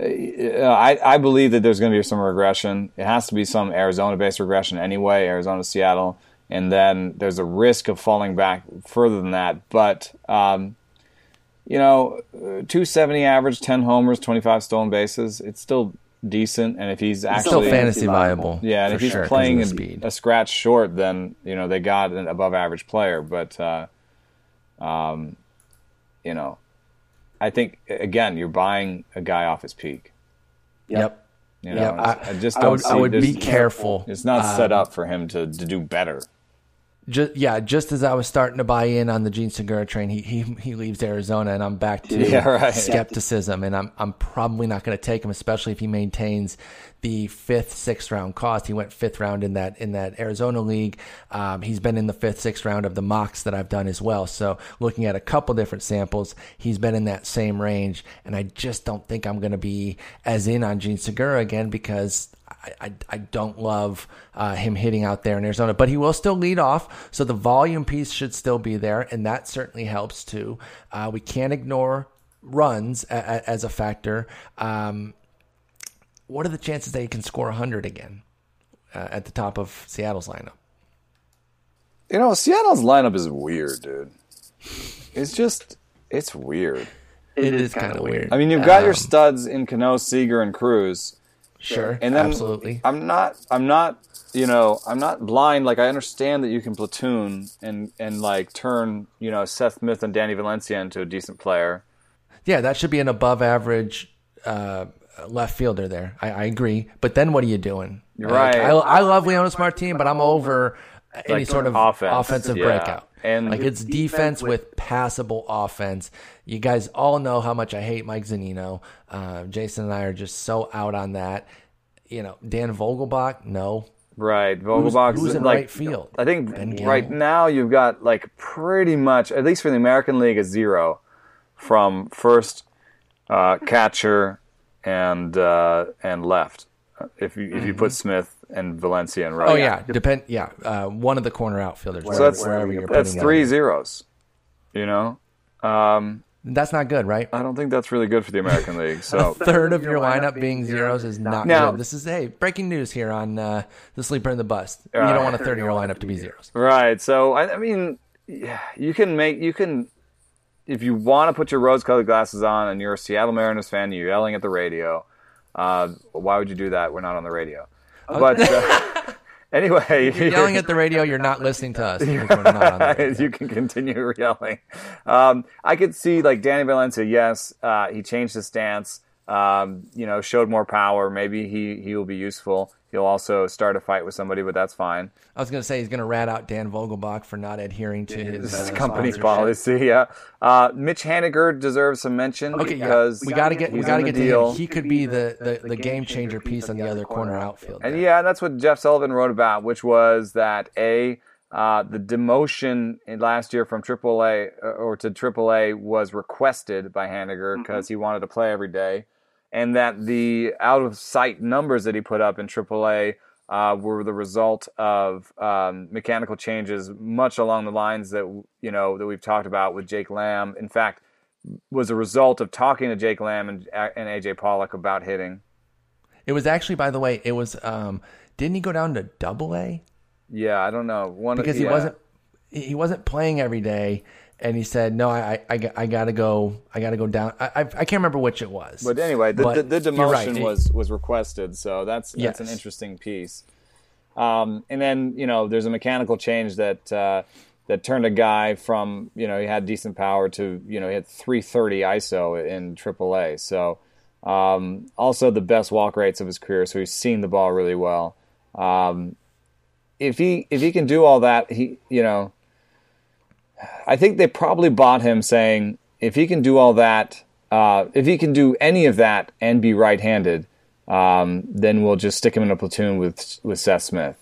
S2: uh, I, I believe that there's going to be some regression. It has to be some Arizona-based regression anyway, Arizona, Seattle, and then there's a risk of falling back further than that. But um, you know, 270 average, 10 homers, 25 stolen bases. It's still decent, and if he's actually
S1: still fantasy viable,
S2: yeah, and if he's
S1: sure,
S2: playing a, a, scratch short, then you know they got an above average player. But uh, um, you know, I think again, you're buying a guy off his peak.
S1: Yep.
S2: You know,
S1: yep.
S2: I, I, just
S1: don't. I would, I would be careful.
S2: It's not um, set up for him to, to do better
S1: just yeah, just as I was starting to buy in on the Jean Segura train, he he he leaves Arizona, and I'm back to
S2: yeah, right.
S1: skepticism, and I'm I'm probably not going to take him, especially if he maintains the fifth, sixth round cost. He went fifth round in that in that Arizona league. Um, he's been in the fifth, sixth round of the mocks that I've done as well. So looking at a couple different samples, he's been in that same range, and I just don't think I'm going to be as in on Jean Segura again because I, I, don't love uh, him hitting out there in Arizona, but he will still lead off. So the volume piece should still be there, and that certainly helps too. Uh, we can't ignore runs a, a, as a factor. Um, what are the chances that he can score 100 again uh, at the top of Seattle's lineup?
S2: You know, Seattle's lineup is weird, dude. It's just, it's weird.
S1: it, it is, is kind of weird. weird.
S2: I mean, you've got um, your studs in Cano, Seager, and Cruz
S1: Sure.
S2: And then
S1: absolutely.
S2: I'm not I'm not you know, I'm not blind. Like I understand that you can platoon and and like turn, you know, Seth Smith and Danny Valencia into a decent player.
S1: Yeah, that should be an above average uh, left fielder there. I, I, agree. But then what are you doing?
S2: You're right.
S1: I, I love Leonys Martin, but I'm over any like sort of offense. offensive yeah. breakout. And like it's defense with passable offense. You guys all know how much I hate Mike Zunino. Uh, Jason and I are just so out on that. You know, Dan Vogelbach, no.
S2: Right, Vogelbach.
S1: Who's, who's in
S2: like,
S1: right field?
S2: I think right now you've got like pretty much, at least for the American League, a zero from first uh, catcher and uh, and left. If you if you put mm-hmm. Smith and Valencia and right.
S1: Oh yeah, depend. Yeah, uh, one of the corner outfielders.
S2: So wherever, that's wherever you're that's three zeros. You know, um,
S1: that's not good, right?
S2: I don't think that's really good for the American League. So
S1: a third of your lineup being zeros is not now, good. This is hey breaking news here on uh, the sleeper and the bust. You don't want a third of your lineup to be zeros,
S2: right? So I, I mean, you can make you can if you want to put your rose-colored glasses on and you're a Seattle Mariners fan, and you're yelling at the radio. Uh, why would you do that? We're not on the radio. But uh, anyway,
S1: you're yelling at the radio. You're not listening to us.
S2: you can continue yelling. Um, I could see like Danny Valencia. Yes, uh, he changed his stance. Um, you know, showed more power. Maybe he he will be useful. He'll also start a fight with somebody, but that's fine.
S1: I was going to say he's going to rat out Dan Vogelbach for not adhering to his uh,
S2: company's policy. Yeah, uh, Mitch Haniger deserves some mention okay, because
S1: yeah. we got to get we got to get to him. He could be the, the, the game changer piece on the other corner outfield.
S2: And yeah, that's what Jeff Sullivan wrote about, which was that a uh, the demotion in last year from AAA uh, or to AAA was requested by Haniger because mm-hmm. he wanted to play every day and that the out of sight numbers that he put up in AAA uh, were the result of um, mechanical changes, much along the lines that you know that we've talked about with Jake Lamb. In fact, was a result of talking to Jake Lamb and, and AJ Pollock about hitting.
S1: It was actually, by the way, it was. Um, didn't he go down to Double A?
S2: Yeah, I don't know.
S1: One because he wasn't he wasn't playing every day, and he said, "No, I, I, I gotta go. I gotta go down. I, I, I can't remember which it was.
S2: But anyway, the, but the, the demotion right. was was requested, so that's that's yes. an interesting piece. Um, and then you know, there's a mechanical change that uh, that turned a guy from you know he had decent power to you know he had 330 ISO in AAA. So um, also the best walk rates of his career. So he's seen the ball really well. Um, if he if he can do all that, he you know I think they probably bought him saying if he can do all that, uh, if he can do any of that and be right-handed, um, then we'll just stick him in a platoon with with Seth Smith,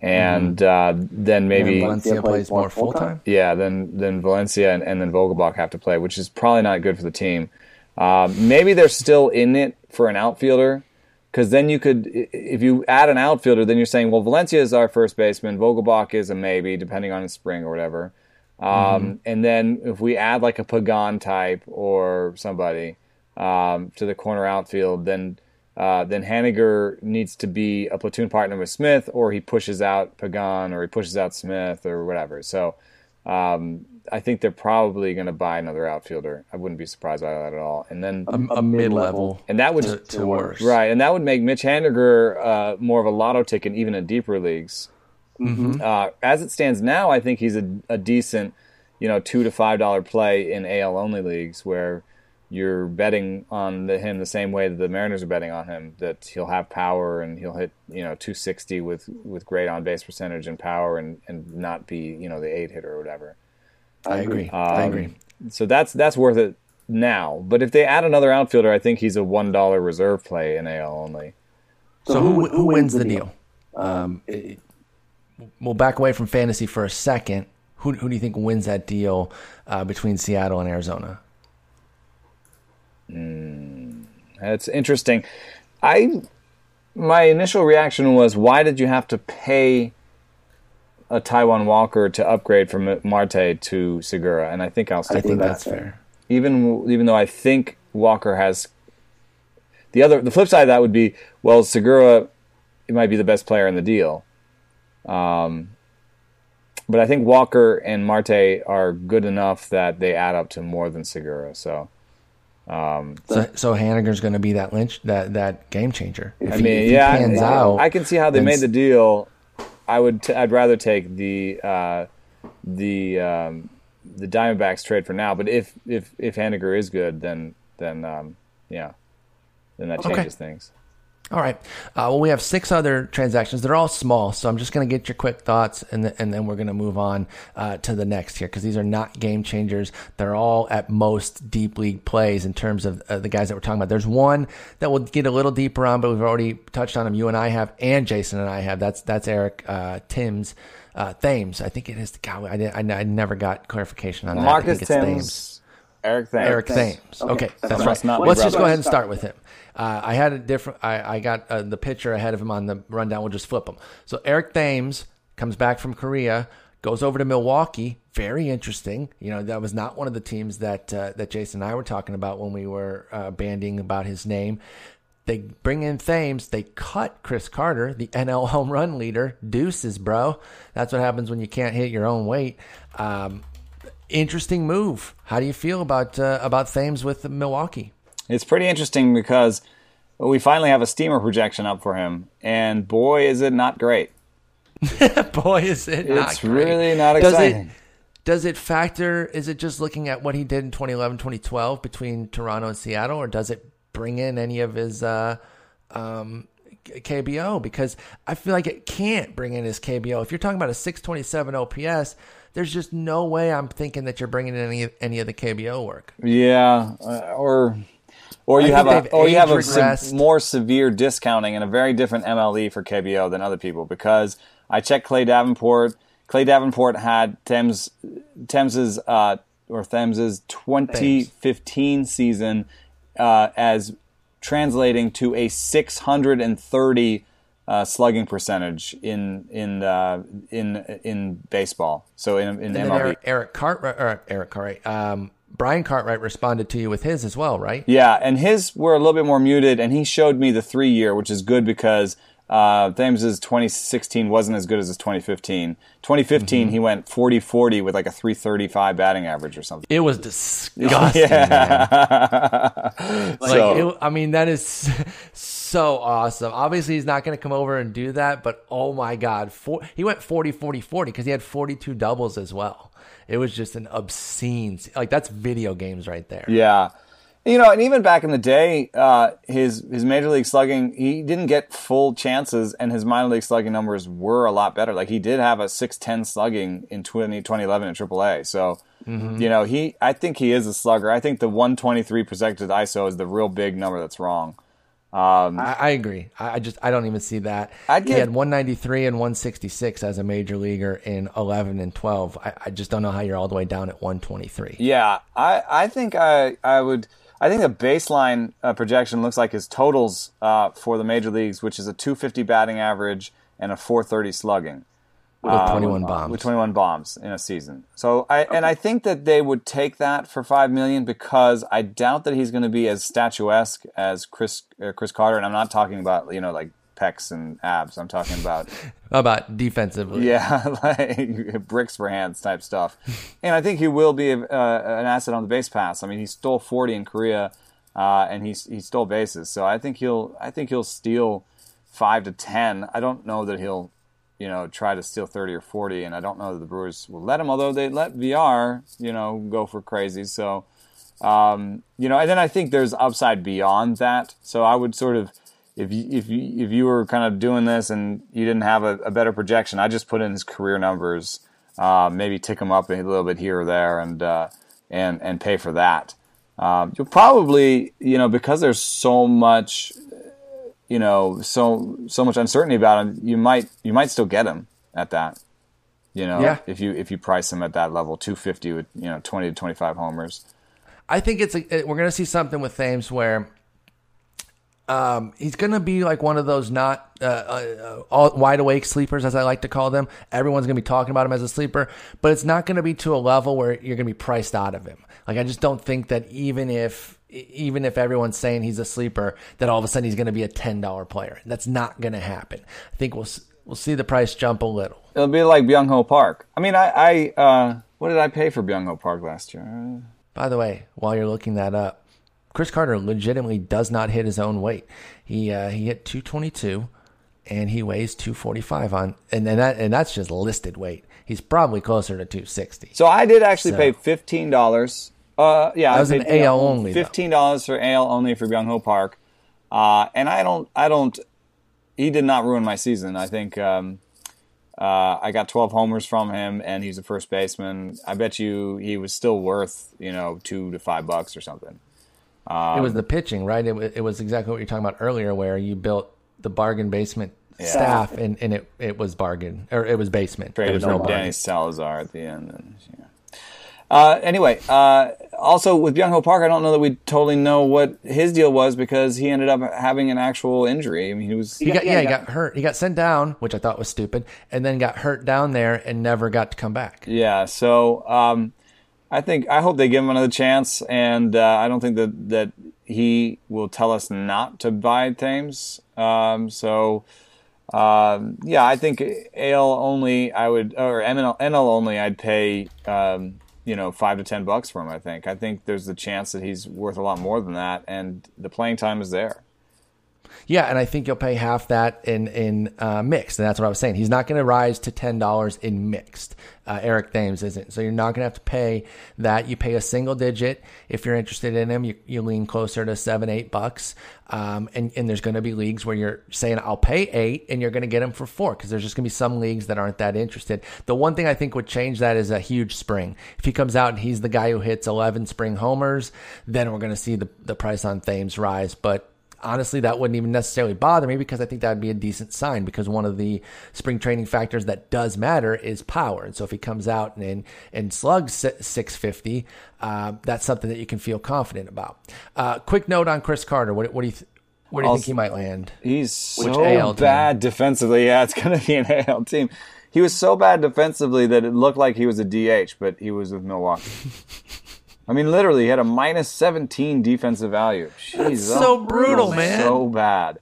S2: and mm-hmm. uh, then maybe
S1: Valencia plays more full time.
S2: Yeah, then then Valencia and, and, then Vogelbach have to play, which is probably not good for the team. Uh, maybe they're still in it for an outfielder because then you could, if you add an outfielder, then you're saying, well, Valencia is our first baseman, Vogelbach is a maybe, depending on his spring or whatever. Um, mm-hmm. And then if we add like a Pagan type or somebody um, to the corner outfield, then uh, then Haniger needs to be a platoon partner with Smith, or he pushes out Pagan, or he pushes out Smith, or whatever. So um, I think they're probably going to buy another outfielder. I wouldn't be surprised by that at all. And then
S1: a, a mid level,
S2: and that would
S1: to, to worse,
S2: right? And that would make Mitch Haniger uh, more of a lotto ticket, even in deeper leagues.
S1: Mm-hmm.
S2: Uh, as it stands now, I think he's a, a decent, you know, two to five dollar play in AL only leagues where you're betting on the, him the same way that the Mariners are betting on him. That he'll have power and he'll hit you know 260 with with great on base percentage and power and and not be you know the eight hitter or whatever.
S1: I agree. Um, I agree.
S2: So that's that's worth it now. But if they add another outfielder, I think he's a one dollar reserve play in AL only.
S1: So, so who, who wins the deal? Um, it, we'll back away from fantasy for a second. Who, who do you think wins that deal uh, between Seattle and Arizona?
S2: Mm, that's interesting. I my initial reaction was, why did you have to pay a Taijuan Walker to upgrade from Marte to Segura? And I think I'll stick
S1: I think that's
S2: that.
S1: fair.
S2: Even even though I think Walker has the other the flip side of that would be, well, Segura it might be the best player in the deal. Um, but I think Walker and Marte are good enough that they add up to more than Segura. So um,
S1: so, so Haniger's going to be that lynch, that that game changer.
S2: If I he, mean, yeah, I, out, I can see how they made the deal. I would, t- I'd rather take the uh, the um, the Diamondbacks trade for now. But if if if Haniger is good, then then um, yeah, then that changes okay. things.
S1: All right. Uh, well, we have six other transactions. They're all small, so I'm just going to get your quick thoughts, and, th- and then we're going to move on uh, to the next here because these are not game changers. They're all at most deep league plays in terms of uh, the guys that we're talking about. There's one that we'll get a little deeper on, but we've already touched on him. You and I have, and Jason and I have. That's that's Eric uh, Timms. Uh, Thames, I think it is. God, I, I, I never got clarification on that.
S2: Marcus Thames. Thames. Eric Thames.
S1: Eric Thames. Okay, okay. that's, that's right. Let's just go ahead and start with him. Uh, I had a different. I, I got uh, the picture ahead of him on the rundown. We'll just flip them. So Eric Thames comes back from Korea, goes over to Milwaukee. Very interesting. You know that was not one of the teams that uh, that Jason and I were talking about when we were uh, banding about his name. They bring in Thames. They cut Chris Carter, the NL home run leader. Deuces, bro. That's what happens when you can't hit your own weight. Um, interesting move. How do you feel about uh, about Thames with Milwaukee?
S2: It's pretty interesting because we finally have a steamer projection up for him, and boy, is it not great.
S1: boy, is it not
S2: It's really not exciting.
S1: Does it, does it factor, is it just looking at what he did in 2011, 2012 between Toronto and Seattle, or does it bring in any of his uh, um, KBO? Because I feel like it can't bring in his KBO. If you're talking about a 627 OPS, there's just no way I'm thinking that you're bringing in any any of the KBO work.
S2: Yeah, uh, or or you have a or you have a more severe discounting and a very different MLE for KBO than other people because I checked Clay Davenport. Clay Davenport had Thames Thames's uh, or Thames's 2015 Thames. season uh, as translating to a 630 uh, slugging percentage in in uh, in in baseball. So in in
S1: and
S2: MLB,
S1: Eric, Eric Cartwright, or Eric Cartwright, um, Brian Cartwright responded to you with his as well, right?
S2: Yeah, and his were a little bit more muted, and he showed me the three year, which is good because uh, Thames's 2016 wasn't as good as his 2015. 2015, mm-hmm. he went 40 40 with like a 335 batting average or something.
S1: It was disgusting. yeah. like, so, it, I mean, that is so awesome. Obviously, he's not going to come over and do that, but oh my God. For, he went 40 40 40 because he had 42 doubles as well. It was just an obscene, like that's video games right there.
S2: Yeah. You know, and even back in the day, uh, his his major league slugging, he didn't get full chances, and his minor league slugging numbers were a lot better. Like he did have a six ten slugging in 20, 2011 in AAA. So, mm-hmm. you know, he I think he is a slugger. I think the one twenty three projected ISO is the real big number that's wrong.
S1: Um, I, I, agree. I, I, just I don't even see that. I'd he had 193 and 166 as a major leaguer in 11 and 12. I, I, just don't know how you're all the way down at 123.
S2: Yeah, I I think I I would. I think the baseline uh, projection looks like his totals uh, for the major leagues, which is a 250 batting average and a 430 slugging.
S1: With
S2: um,
S1: 21 bombs.
S2: with 21 bombs in a season. So I and I think that they would take that for five million because I doubt that he's going to be as statuesque as Chris uh, Chris Carter. And I'm not talking about you know like pecs and abs. I'm talking about
S1: about defensively?
S2: yeah, like bricks for hands type stuff. And I think he will be uh, an asset on the base pass. I mean, he stole 40 in Korea, uh, and he he stole bases. So I think he'll I think he'll steal five to 10. I don't know that he'll you know try to steal 30 or 40, and I don't know that the Brewers will let him. Although they let VR you know go for crazy. So um, you know, and then I think there's upside beyond that. So I would sort of if you, if you, if you were kind of doing this and you didn't have a, a better projection, I just put in his career numbers, uh, maybe tick them up a little bit here or there, and uh, and and pay for that. Um, you'll probably, you know, because there's so much, you know, so so much uncertainty about him, you might you might still get him at that. You know,
S1: Yeah.
S2: if you if you price him at that level, 250 with you know 20 to 25 homers.
S1: I think it's a, we're going to see something with Thames where um, he's going to be like one of those not uh, uh, all wide awake sleepers, as I like to call them. Everyone's going to be talking about him as a sleeper, but it's not going to be to a level where you're going to be priced out of him. Like I just don't think that even if even if everyone's saying he's a sleeper, that all of a sudden he's going to be a ten dollar player. That's not going to happen. I think we'll we'll see the price jump a little.
S2: It'll be like Byung Ho Park. I mean, I, I uh, what did I pay for Byung Ho Park last year?
S1: By the way, while you're looking that up, Chris Carter legitimately does not hit his own weight. He uh, he hit 222 and he weighs 245 on and, and that and that's just listed weight. He's probably closer to 260.
S2: So I did actually
S1: So-
S2: pay fifteen dollars. Uh, yeah,
S1: That was an
S2: paid
S1: AL only.
S2: Fifteen dollars for AL only for Byung Ho Park, uh, and I don't, I don't. He did not ruin my season. I think um, uh, I got twelve homers from him, and he's a first baseman. I bet you he was still worth you know two to five bucks or something.
S1: it was the pitching, right? It, it was exactly what you were talking about earlier where you built the bargain basement staff and, and it, it was bargain or it was basement. there
S2: Traded
S1: was no
S2: Danny. Salazar at the end. And, yeah. Uh, anyway, uh, also with Byung Ho Park, I don't know that we totally know what his deal was because he ended up having an actual injury. I mean, he was
S1: He got, yeah, he got hurt. He got sent down, which I thought was stupid, and then got hurt down there and never got to come back.
S2: yeah. So um, I think I hope they give him another chance, and uh, I don't think that that he will tell us not to buy Thames. Um, so. Um, yeah, I think AL only I would or NL, NL only I'd pay um, you know five to ten bucks for him. I think I think there's the chance that he's worth a lot more than that, and the playing time is there.
S1: Yeah, and I think you'll pay half that in in uh, mixed, and that's what I was saying. He's not going to rise to ten dollars in mixed. Uh, Eric Thames isn't, so you're not going to have to pay that. You pay a single digit if you're interested in him. You, you lean closer to seven, eight bucks, um, and and there's going to be leagues where you're saying I'll pay eight, and you're going to get him for four because there's just going to be some leagues that aren't that interested. The one thing I think would change that is a huge spring. If he comes out and he's the guy who hits 11 spring homers, then we're going to see the the price on Thames rise, but honestly, that wouldn't even necessarily bother me because I think that would be a decent sign because one of the spring training factors that does matter is power. And so if he comes out and and slugs 650, uh, that's something that you can feel confident about. Uh, quick note on Chris Carter. What, what do you th- where do you
S2: I'll-
S1: think he might land?
S2: He's
S1: Which
S2: so
S1: AL team?
S2: bad defensively. Yeah, it's going to be an AL team. He was so bad defensively that it looked like he was a DH, but he was with Milwaukee. I mean, literally, he had a minus 17 defensive value. Jeez,
S1: so brutal, man.
S2: So bad.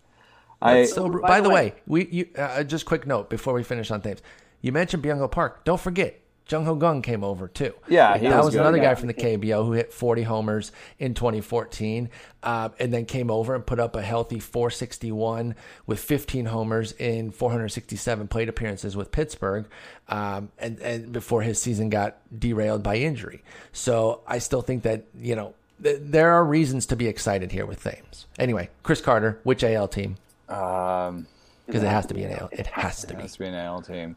S2: I
S1: So, by, the way, we you uh, just quick note before we finish on Thames. You mentioned Byung-Ho Park. Don't forget, Jung Ho Kang came over too.
S2: Yeah, he
S1: that
S2: was
S1: was another
S2: Yeah.
S1: guy from the KBO who hit 40 homers in 2014, uh, and then came over and put up a healthy 461 with 15 homers in 467 plate appearances with Pittsburgh, um, and and before his season got derailed by injury. So I still think that you know th- there are reasons to be excited here with Thames. Anyway, Chris Carter, which AL team?
S2: um,
S1: Because it has to be an AL. It has to be.
S2: has to be an AL team.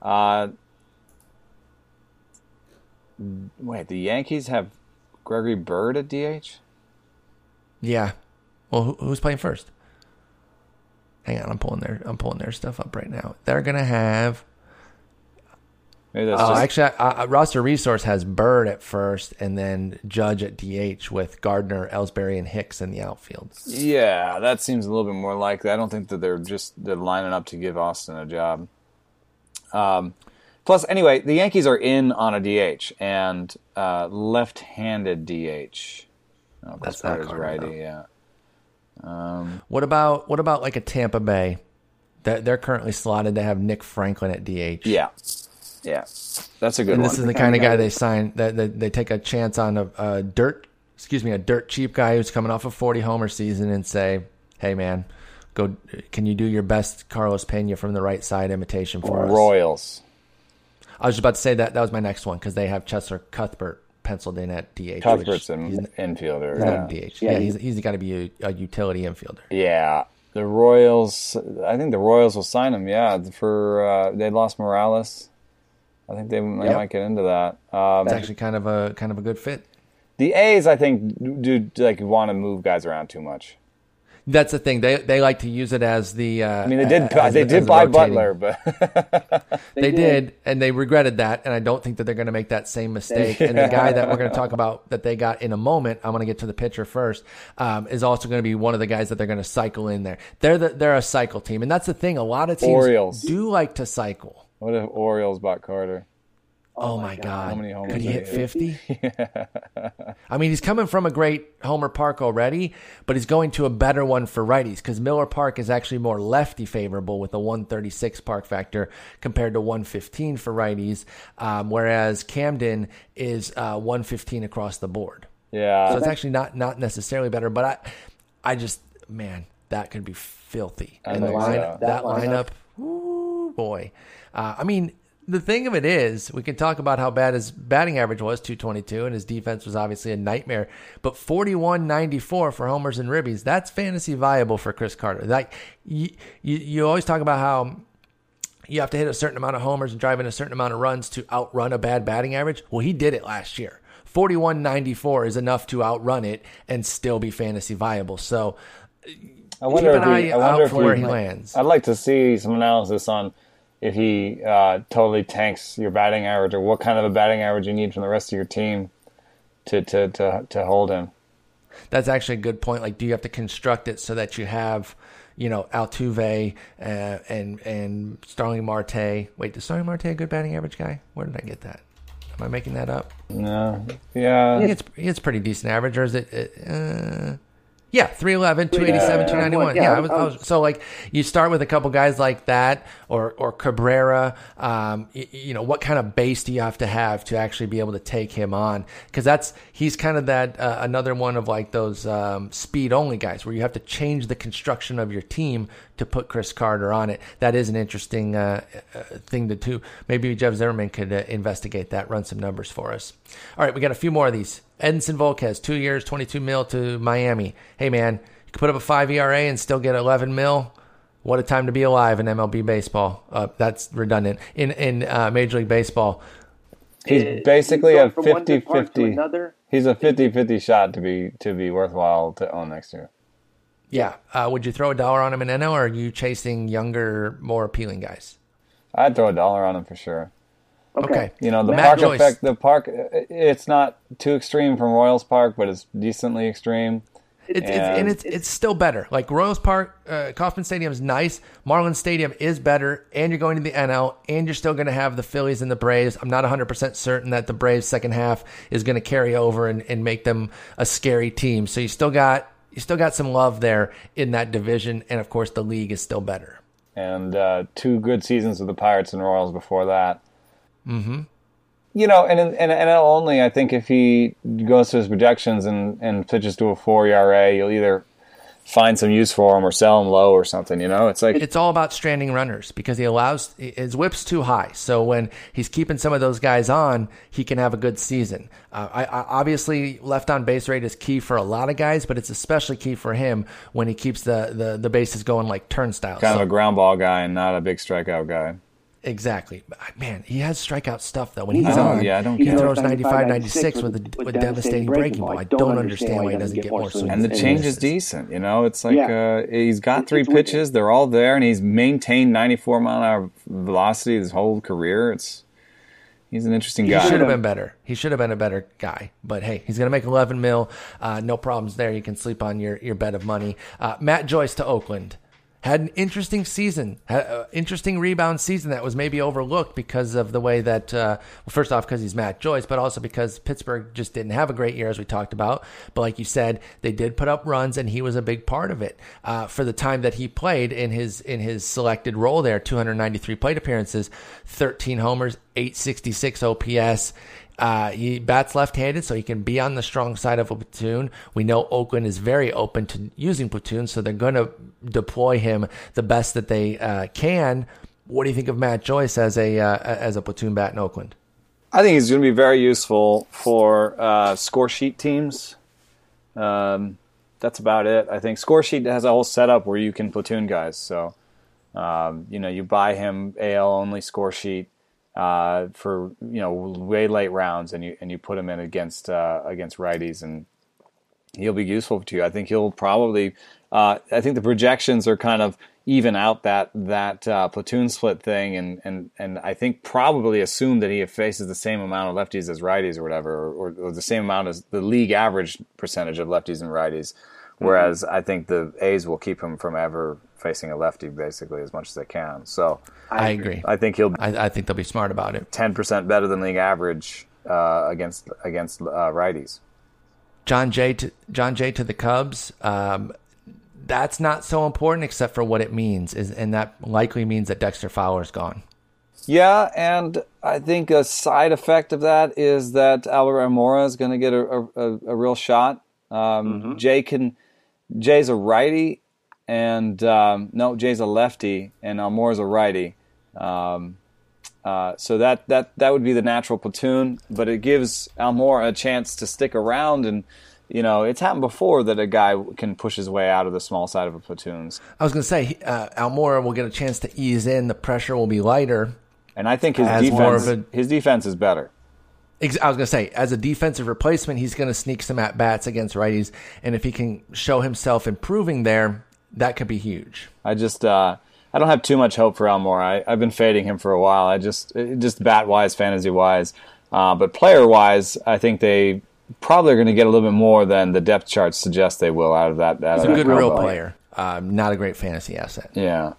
S2: Uh, wait, the Yankees have Gregory Bird at DH?
S1: Yeah. Well, who, who's playing first? Hang on, I'm pulling their I'm pulling their stuff up right now. They're gonna have.
S2: Maybe that's
S1: Oh,
S2: just
S1: actually, uh, roster resource has Bird at first, and then Judge at DH with Gardner, Ellsbury, and Hicks in the outfield.
S2: Yeah, that seems a little bit more likely. I don't think that they're just they're lining up to give Austin a job. Um, plus, anyway, the Yankees are in on a DH and uh, left-handed DH. Oh,
S1: That's not
S2: righty.
S1: though.
S2: Yeah.
S1: What about what about like a Tampa Bay? They're, they're currently slotted to have Nick Franklin at DH.
S2: Yeah. Yeah. That's a good
S1: and
S2: one.
S1: this is the kind of guy they sign that they, they take a chance on a, a dirt, excuse me, a dirt cheap guy who's coming off a forty homer season and say, "Hey man, go, can you do your best Carlos Pena from the right side imitation for us?"
S2: Royals.
S1: I was about to say that that was my next one because they have Cheslor Cuthbert penciled in at DH.
S2: Cuthbert's an infielder.
S1: he's
S2: yeah.
S1: not a DH. Yeah, he's he's got to be a, a utility infielder.
S2: Yeah, the Royals. I think the Royals will sign him. Yeah, for uh, they lost Morales. I think they, they
S1: Yep.
S2: might get into that. Um,
S1: It's actually kind of a kind of a good fit.
S2: the A's, I think, do, do like want to move guys around too much.
S1: That's the thing. They they like to use it as the. Uh,
S2: I mean, they did
S1: as
S2: they
S1: the-
S2: did
S1: as
S2: buy
S1: rotating-
S2: Butler, but
S1: They, did, and they regretted that. And I don't think that they're going to make that same mistake. And the guy that we're going to talk about that they got in a moment, I'm going to get to the pitcher first, um, is also going to be one of the guys that they're going to cycle in there. They're the, they're a cycle team, and that's the thing. A lot of teams
S2: Orioles.
S1: do like to cycle.
S2: what if Orioles bought Carter?
S1: Oh, my God!
S2: How many homers
S1: Could he hit fifty? I mean, he's coming from a great Homer Park already, but he's going to a better one for righties because Miller Park is actually more lefty favorable with a 136 park factor compared to 115 for righties, um, whereas Camden is uh, 115 across the board.
S2: Yeah,
S1: So it's actually not not necessarily better, but I, I just man, that could be filthy.
S2: I
S1: and the line,
S2: so.
S1: that,
S3: That
S1: lineup,
S3: lineup.
S1: ooh boy. Uh, I mean, the thing of it is, we can talk about how bad his batting average was, 222, and his defense was obviously a nightmare. But 41.94 for homers and ribbies, that's fantasy viable for Chris Carter. Like you, you, you always talk about how you have to hit a certain amount of homers and drive in a certain amount of runs to outrun a bad batting average. Well, he did it last year. 41.94 is enough to outrun it and still be fantasy viable. So
S2: I wonder
S1: keep
S2: if
S1: an
S2: he,
S1: eye
S2: I wonder
S1: out
S2: if
S1: for where
S2: he,
S1: he lands.
S2: I'd like to see some analysis on if he uh, totally tanks your batting average, or what kind of a batting average you need from the rest of your team to to to, to hold him.
S1: That's actually a good point. Like, do you have to construct it so that you have, you know, Altuve uh, and and Starling Marte? Wait, is Starling Marte a good batting average guy? Where did I get that? Am I making that up?
S2: No, yeah,
S1: he gets pretty decent average, or is it? Uh, yeah, 311, 287,
S3: Yeah.
S1: 291.
S3: Yeah,
S1: Yeah,
S3: I
S1: was- I was, so like you start with a couple guys like that, or or Cabrera. Um, you, you know, what kind of base do you have to have to actually be able to take him on? Because that's he's kind of that uh, another one of like those um, speed only guys where you have to change the construction of your team to put Chris Carter on it. That is an interesting uh, uh, thing to do. Maybe Jeff Zimmerman could uh, investigate that, run some numbers for us. All right, we got a few more of these. Edinson Volquez, two years, 22 mil to Miami. Hey, man, you can put up a 5 ERA and still get 11 mil. What a time to be alive in MLB baseball. Uh, that's redundant. In in uh, Major League Baseball,
S2: he's basically a
S3: from one
S2: 50
S3: department to
S2: 50
S3: another.
S2: He's a 50-50 shot to be to be worthwhile to own next year.
S1: Yeah. Uh, would you throw a dollar on him in NL, or are you chasing younger, more appealing guys?
S2: I'd throw a dollar on him for sure.
S1: Okay.
S2: You know, the
S1: Matt
S2: park
S1: Joyce.
S2: effect. The park. It's not too extreme from Royals Park, but it's decently extreme.
S1: It's, it's,
S2: And-
S1: and it's it's still better. Like Royals Park, uh, Kauffman Stadium is nice. Marlins Stadium is better, and you're going to the NL, and you're still going to have the Phillies and the Braves. I'm not 100 percent certain that the Braves second half is going to carry over and, and make them a scary team. So you still got you still got some love there in that division, and of course the league is still better.
S2: and uh, two good seasons with the Pirates and Royals before that. Mm-hmm. You know, and and and only I think if he goes to his projections and and pitches to a four ERA, you'll either find some use for him or sell him low or something. You know, it's like
S1: It's all about stranding runners because he allows his whip's too high. So when he's keeping some of those guys on, he can have a good season. Uh, I, I, obviously, left on base rate is key for a lot of guys, but it's especially key for him when he keeps the the, the bases going like turnstiles.
S2: kind
S1: So-
S2: of a ground ball guy and not a big strikeout guy.
S1: Exactly, man, he has strikeout stuff though. When he's
S2: know,
S1: on,
S2: yeah, I don't
S1: he
S2: get it.
S1: throws 95, 96 with a with devastating breaking ball. I don't understand why he doesn't get more swings.
S2: And the change is decent. You know, it's like
S3: Yeah.
S2: uh, he's got
S3: It's-
S2: three
S3: it's wicked.
S2: pitches; they're all there, and he's maintained 94 mile an hour velocity his whole career. It's he's an interesting guy.
S1: He should have been better. He should have been a better guy. But hey, he's going to make 11 mil. Uh, no problems there. You can sleep on your, your bed of money. Uh, Matt Joyce to Oakland had an interesting season, an interesting rebound season that was maybe overlooked because of the way that, uh, well, first off, because he's Matt Joyce, but also because Pittsburgh just didn't have a great year, as we talked about. But like you said, they did put up runs, and he was a big part of it uh, for the time that he played in his in his selected role there. 293 plate appearances, 13 homers, 866 OPS. Uh, he bats left-handed, so he can be on the strong side of a platoon. We know Oakland is very open to using platoons, so they're going to deploy him the best that they uh, can. What do you think of Matt Joyce as a uh, as a platoon bat in Oakland?
S2: I think he's going to be very useful for uh, score sheet teams. Um, that's about it. I think score sheet has a whole setup where you can platoon guys. So, um, you know, you buy him AL only score sheet uh, for you know way late rounds, and you and you put him in against uh, against righties, and he'll be useful to you. I think he'll probably. Uh, I think the projections are kind of even out that that uh, platoon split thing, and and and I think probably assume that he faces the same amount of lefties as righties or whatever, or, or the same amount as the league average percentage of lefties and righties. Whereas mm-hmm. I think the A's will keep him from ever facing a lefty basically as much as they can. So
S1: I agree.
S2: I think he'll.
S1: I, I think they'll be smart about it.
S2: Ten percent better than league average uh, against against uh, righties.
S1: Jon Jay to Jon Jay to the Cubs. Um, that's not so important except for what it means, is and that likely means that Dexter Fowler's gone.
S2: Yeah, and I think a side effect of that is that Albert Almora is going to get a, a, a, real shot. Um, mm-hmm. Jay can. Jay's a righty, and um, no, Jay's a lefty, and Almora's a righty. Um, uh, so that, that that would be the natural platoon, but it gives Almora a chance to stick around and you know, it's happened before that a guy can push his way out of the small side of a platoons.
S1: I was going to say, uh, Almora will get a chance to ease in. The pressure will be lighter.
S2: And I think his defense, a, his defense is better.
S1: I was going to say, as a defensive replacement, he's going to sneak some at bats against righties. And if he can show himself improving there, that could be huge.
S2: I just uh, I don't have too much hope for Almora. I, have been fading him for a while. I just just bat wise, fantasy wise, uh, but player wise, I think they probably are going to get a little bit more than the depth charts suggest they will out of that.
S1: Out
S2: He's
S1: of a good real player, um, not a great fantasy asset.
S2: Yeah.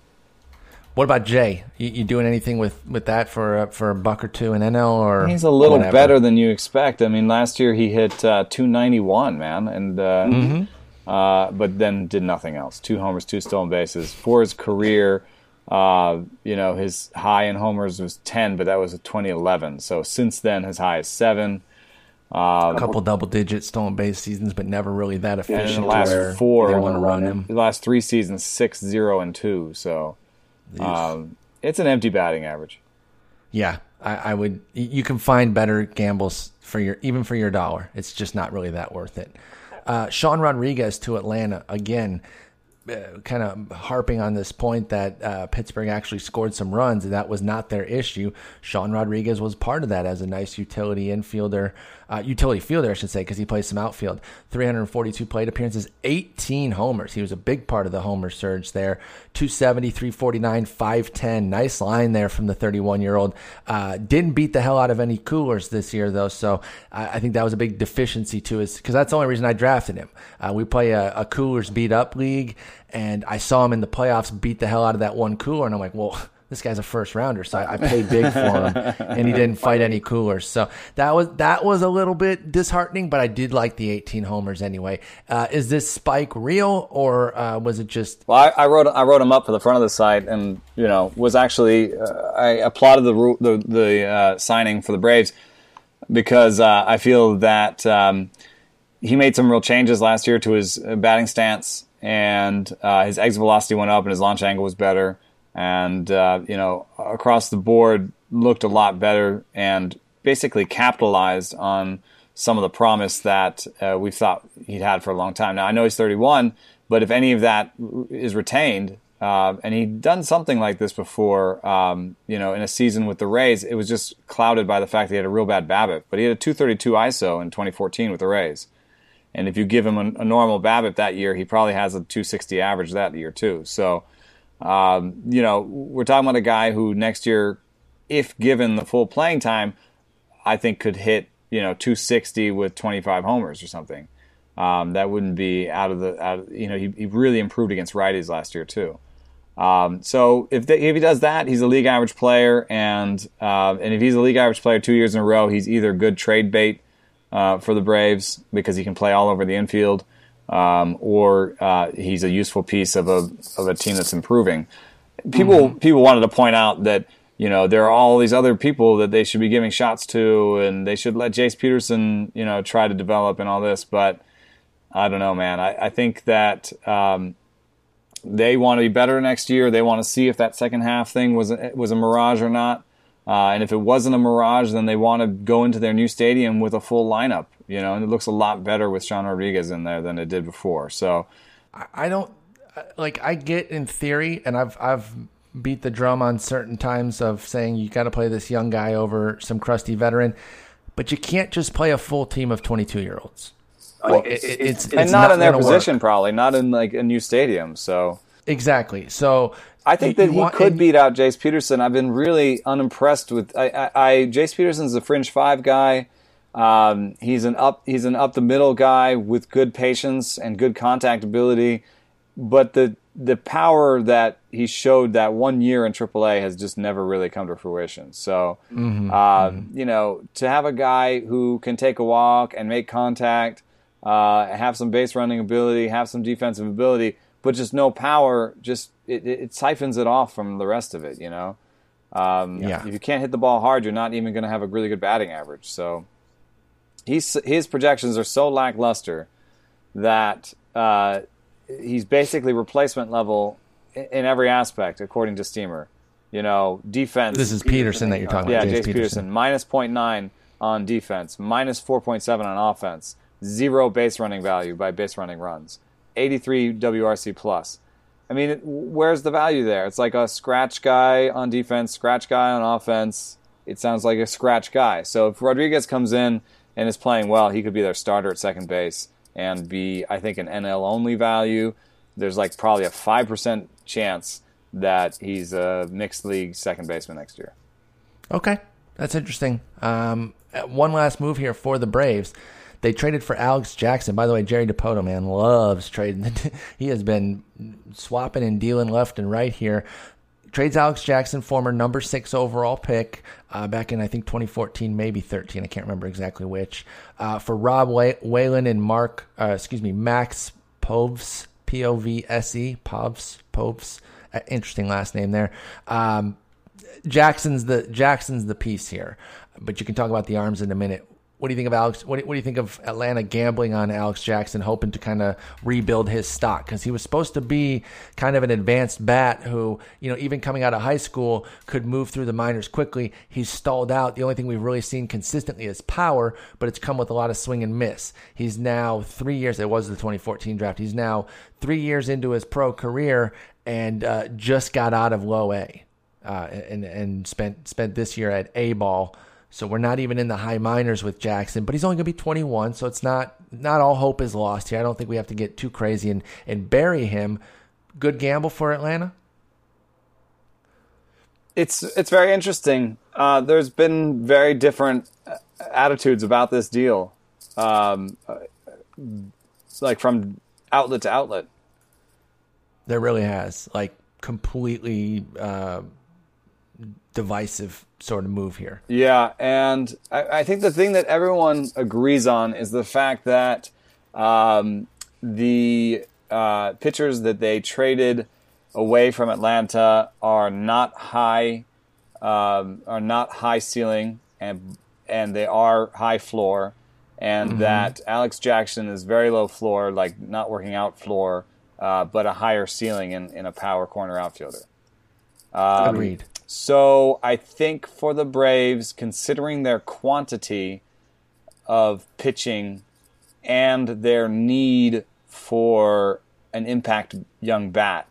S1: What about Jay? You, you, doing anything with, with that for uh, for a buck or two in NL or?
S2: He's a little whatever? better than you expect. I mean, last year he hit uh, 291, man, and uh, mm-hmm uh, but then did nothing else. Two homers, two stolen bases. For his career, uh, you know, his high in homers was 10, but that was 2011. So since then, his high is seven.
S1: Uh, a couple double digit stolen base seasons, but never really that efficient.
S2: Yeah, the last four, they want to run him. The last three seasons, six, zero, and two. So um, it's an empty batting average.
S1: Yeah, I, I, would. You can find better gambles for your even for your dollar. It's just not really that worth it. Uh, Sean Rodriguez to Atlanta again. Uh, kind of harping on this point that uh, Pittsburgh actually scored some runs, and that was not their issue. Sean Rodriguez was part of that as a nice utility infielder, uh, utility fielder, I should say, because he plays some outfield. 342 plate appearances, 18 homers. He was a big part of the homer surge there. 270, 349, 510. Nice line there from the 31 year old. Uh, didn't beat the hell out of any coolers this year, though, so I think that was a big deficiency to his, because that's the only reason I drafted him. Uh, we play a, a coolers beat up league and I saw him in the playoffs beat the hell out of that one cooler, and I'm like, well, this guy's a first rounder, so I, I paid big for him, and he didn't fight any coolers. So that was that was a little bit disheartening, but I did like the 18 homers anyway. Uh, is this spike real, or uh, was it just?
S2: Well, I, I, wrote I wrote him up for the front of the site, and you know was actually uh, I applauded the the, the uh, signing for the Braves because uh, I feel that. Um, he made some real changes last year to his batting stance and uh, his exit velocity went up and his launch angle was better. And, uh, you know, across the board looked a lot better and basically capitalized on some of the promise that uh, we thought he'd had for a long time. Now, I know he's 31, but if any of that is retained, uh, and he'd done something like this before, um, you know, in a season with the Rays, it was just clouded by the fact that he had a real bad BABIP. But he had a 232 ISO in 2014 with the Rays. And if you give him a, a, normal BABIP that year, he probably has a 260 average that year too. So, um, you know, we're talking about a guy who next year, if given the full playing time, I think could hit you know 260 with 25 homers or something. Um, that wouldn't be out of the out. Of, you know, he, he really improved against righties last year too. Um, so if they, if he does that, he's a league average player, and uh, and if he's a league average player two years in a row, he's either good trade bait uh, for the Braves because he can play all over the infield, um, or uh, he's a useful piece of a of a team that's improving. People mm-hmm. people wanted to point out that you know there are all these other people that they should be giving shots to, and they should let Jace Peterson you know try to develop and all this, but I don't know, man. I, I think that. Um, they want to be better next year. They want to see if that second half thing was was a mirage or not. Uh, and if it wasn't a mirage, then they want to go into their new stadium with a full lineup. You know, and it looks a lot better with Sean Rodriguez in there than it did before. So,
S1: I don't like. I get in theory, and I've I've beat the drum on certain times of saying you got to play this young guy over some crusty veteran, but you can't just play a full team of twenty two year olds.
S2: Like, it's, it's, it's, and not, not in their position, work. probably not in like a new stadium. So
S1: exactly. So
S2: I think that he could beat out Jace Peterson. I've been really unimpressed with. I, I, I Jace Peterson's a fringe five guy. Um, he's an up. He's an up the middle guy with good patience and good contact ability, but the the power that he showed that one year in AAA has just never really come to fruition. So, mm-hmm, uh, mm-hmm. you know, to have a guy who can take a walk and make contact uh, have some base running ability, have some defensive ability, but just no power. Just it, it siphons it off from the rest of it. You know, um, yeah. If you can't hit the ball hard, you're not even going to have a really good batting average. So he's his projections are so lackluster that uh, he's basically replacement level in every aspect, according to Steamer. You know, defense.
S1: This is Peterson that you're talking about.
S2: Yeah, Jace Peterson. Peterson minus 0.9 on defense, minus 4.7 on offense zero base running value by base running runs, 83 WRC plus. I mean, where's the value there? It's like a scratch guy on defense, scratch guy on offense. It sounds like a scratch guy. So if Rodriguez comes in and is playing well, he could be their starter at second base and be, I think, an NL only value. There's like probably a 5% chance that he's a mixed league second baseman next year.
S1: Okay, that's interesting. Um, one last move here for the Braves. They traded for Alex Jackson. By the way, Jerry Dipoto, man, loves trading. he has been swapping and dealing left and right here. Trades Alex Jackson, former number six overall pick, uh, back in I think 2014, maybe 13. I can't remember exactly which. Uh, for Rob Whalen and Mark, uh, excuse me, Max Povs, P O V S E, Povs, Povs. Uh, interesting last name there. Um, Jackson's the Jackson's the piece here, but you can talk about the arms in a minute. What do you think of Alex? What do, what do you think of Atlanta gambling on Alex Jackson, hoping to kind of rebuild his stock? Because he was supposed to be kind of an advanced bat who, you know, even coming out of high school could move through the minors quickly. He's stalled out. The only thing we've really seen consistently is power, but it's come with a lot of swing and miss. He's now three years. It was the 2014 draft. He's now three years into his pro career and uh, just got out of low A, uh, and and spent spent this year at A ball. So we're not even in the high minors with Jackson, but he's only going to be 21, so it's not not all hope is lost here. I don't think we have to get too crazy and and bury him. Good gamble for Atlanta.
S2: It's it's very interesting. Uh, there's been very different uh, attitudes about this deal, um, uh, like from outlet to outlet.
S1: There really has like completely uh, divisive sort of move here.
S2: Yeah, and I, I, think the thing that everyone agrees on is the fact that um, the uh, pitchers that they traded away from Atlanta are not high, um, are not high ceiling, and and they are high floor, and mm-hmm. that Alex Jackson is very low floor, like not working out floor, uh, but a higher ceiling in, in a power corner outfielder.
S1: Um, Agreed.
S2: So I think for the Braves, considering their quantity of pitching and their need for an impact young bat,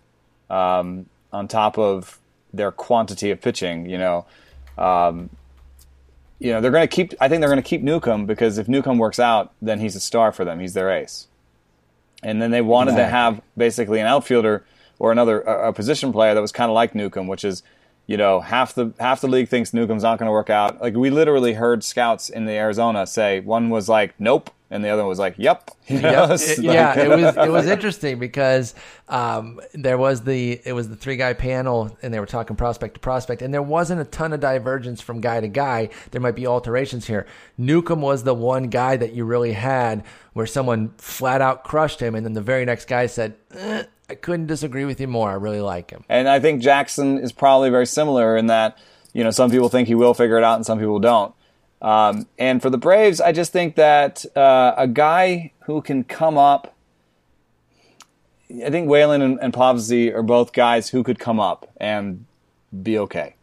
S2: um, on top of their quantity of pitching, you know, um, you know they're going to keep. I think they're going to keep Newcomb because if Newcomb works out, then he's a star for them. He's their ace. And then they wanted exactly. to have basically an outfielder or another a, a position player that was kind of like Newcomb, which is you know, half the half the league thinks Newcomb's not going to work out. Like we literally heard scouts in the Arizona say one was like, "Nope, and the other one was like, "Yep." You know,
S1: Yep. It-
S2: like-
S1: yeah, it was it was interesting because um, there was the it was the three guy panel and they were talking prospect to prospect and there wasn't a ton of divergence from guy to guy. There might be alterations here. Newcomb was the one guy that you really had where someone flat out crushed him and then the very next guy said, eh, "I couldn't disagree with you more. I really like him."
S2: And I think Jackson is probably very similar in that, you know, some people think he will figure it out and some people don't. Um, and for the Braves, I just think that uh, a guy who can come up, I think Whalen and, and are both guys who could come up and be okay.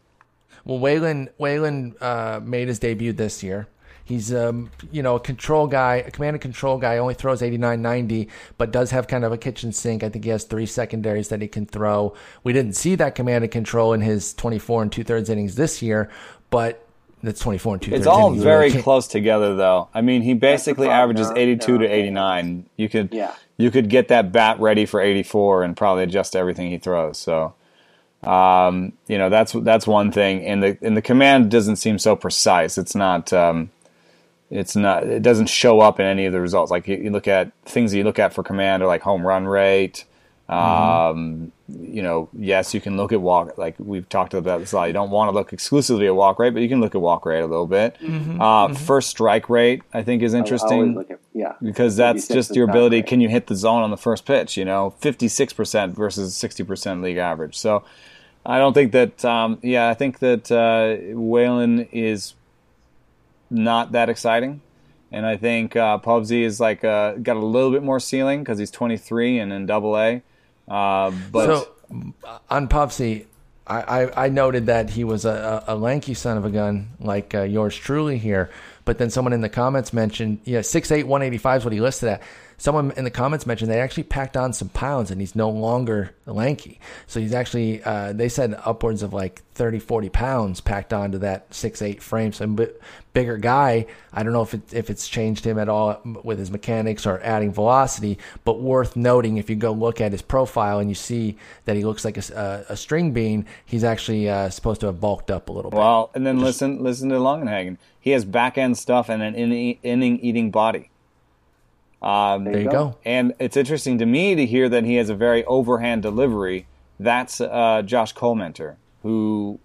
S1: Well, Whalen Whalen uh, made his debut this year. He's um, you know a control guy, a command and control guy. Only throws 89, 90, but does have kind of a kitchen sink. I think he has three secondaries that he can throw. We didn't see that command and control in his twenty four and two thirds innings this year, but that's twenty four and two thirds.
S2: It's all
S1: innings.
S2: very
S1: You
S2: close together, though. I mean, he basically
S3: problem,
S2: averages
S3: they're-
S2: 82 to
S3: they're
S2: 89. You could,
S3: Yeah.
S2: you could get that bat ready for 84 and probably adjust everything he throws. So, um, you know, that's that's one thing. And the and the command doesn't seem so precise. It's not. Um, it's not. It doesn't show up in any of the results. Like you, you look at things that you look at for command are like home run rate. Um, you know, yes, you can look at walk. Like we've talked about this a lot. You don't want to look exclusively at walk rate, but you can look at walk rate a little bit. Uh, First strike rate, I think, is interesting
S3: at- yeah.
S2: because that's just your ability. Can you hit the zone on the first pitch? You know, fifty-six percent versus sixty percent league average. So, I don't think that. Um, yeah, I think that uh, Whalen is not that exciting, and I think uh, Povse is like uh, got a little bit more ceiling because he's twenty-three and in Double A. Uh, but
S1: So on Povse, I, I, I noted that he was a, a, lanky son of a gun like uh, yours truly here. But then someone in the comments mentioned, yeah, 6'8", 185 is what he listed at. Someone in the comments mentioned they actually packed on some pounds and he's no longer lanky. So he's actually, uh, they said upwards of like 30, 40 pounds packed onto that six, eight frame. So a bit bigger guy. I don't know if it, if it's changed him at all with his mechanics or adding velocity, but worth noting if you go look at his profile and you see that he looks like a, a, a string bean, he's actually uh, supposed to have bulked up a little bit.
S2: well, and then listen, listen to Longenhagen. He has back end stuff and an inning eating body. Um,
S1: there you go.
S2: And it's interesting to me to hear that he has a very overhand delivery. That's uh, Josh Collmenter, who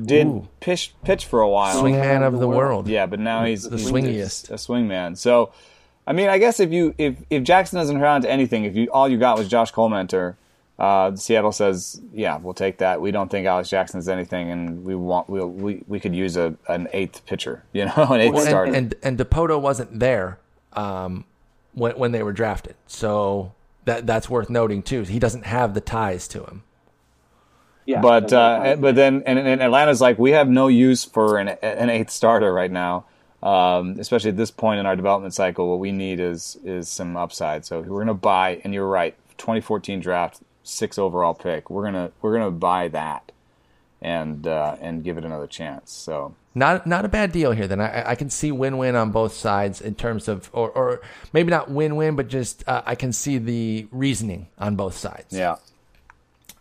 S2: did
S1: Ooh.
S2: pitch pitch for a while.
S1: Swingman of the world.
S2: Yeah, but now he's
S1: The
S2: he's
S1: swingiest.
S2: a swingman. So, I mean, I guess if you if if Jackson doesn't round to anything, if you all you got was Josh Collmenter, uh, Seattle says, yeah, we'll take that. We don't think Alex Jackson is anything, and we want we'll, we we could use a an eighth pitcher, you know, an eighth
S1: Well,
S2: starter.
S1: and, and and Dipoto wasn't there um, when when they were drafted, so that that's worth noting too. He doesn't have the ties to him.
S3: Yeah,
S2: but
S3: that's
S2: uh, but then and, and Atlanta's like we have no use for an an eighth starter right now, um, especially at this point in our development cycle. What we need is is some upside. So we're gonna buy. And you're right, 2014 draft, six overall pick. We're gonna we're gonna buy that and uh, and give it another chance. So
S1: Not not a bad deal here. Then I, I can see win win on both sides in terms of, or, or maybe not win win, but just uh, I can see the reasoning on both sides.
S2: yeah,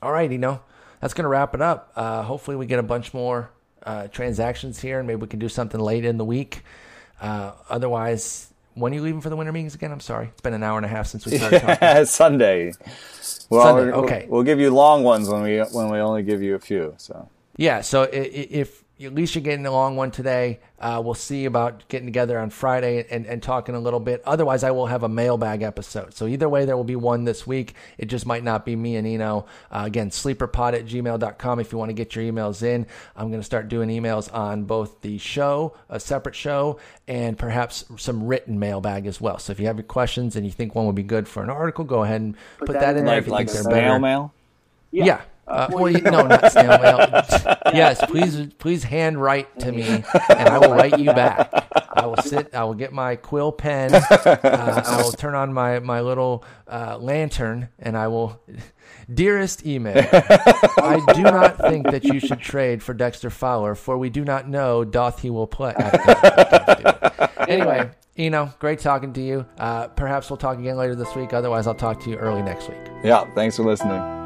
S1: All right, you know, that's going to wrap it up. Uh, hopefully, we get a bunch more uh, transactions here, and maybe we can do something late in the week. Uh, otherwise, when are you leaving for the winter meetings again? I'm sorry, it's been an hour and a half since we started talking.
S2: Sunday. Well,
S1: Sunday, okay.
S2: We'll give you long ones when we when we only give you a few. So
S1: Yeah, so if at least you're getting a long one today, uh, we'll see about getting together on Friday and, and talking a little bit. Otherwise, I will have a mailbag episode. So either way, there will be one this week. It just might not be me and Eno. Uh, again, sleeperpod at gmail.com if you want to get your emails in. I'm going to start doing emails on both the show, a separate show, and perhaps some written mailbag as well. So if you have your questions and you think one would be good for an article, go ahead and put, that,
S3: that
S1: in there if you
S2: like
S1: think they're
S2: snail
S1: better.
S2: mail.
S1: Yeah. Uh, well, no, not snail mail. yes, please, please hand write to me, and I will write you back. I will sit. I will get my quill pen. Uh, I will turn on my my little uh, lantern, and I will. Dearest email, I do not think that you should trade for Dexter Fowler, for we do not know doth he will play. anyway, Eno, great talking to you. Uh, perhaps we'll talk again later this week. Otherwise, I'll talk to you early next week.
S2: Yeah. Thanks for listening.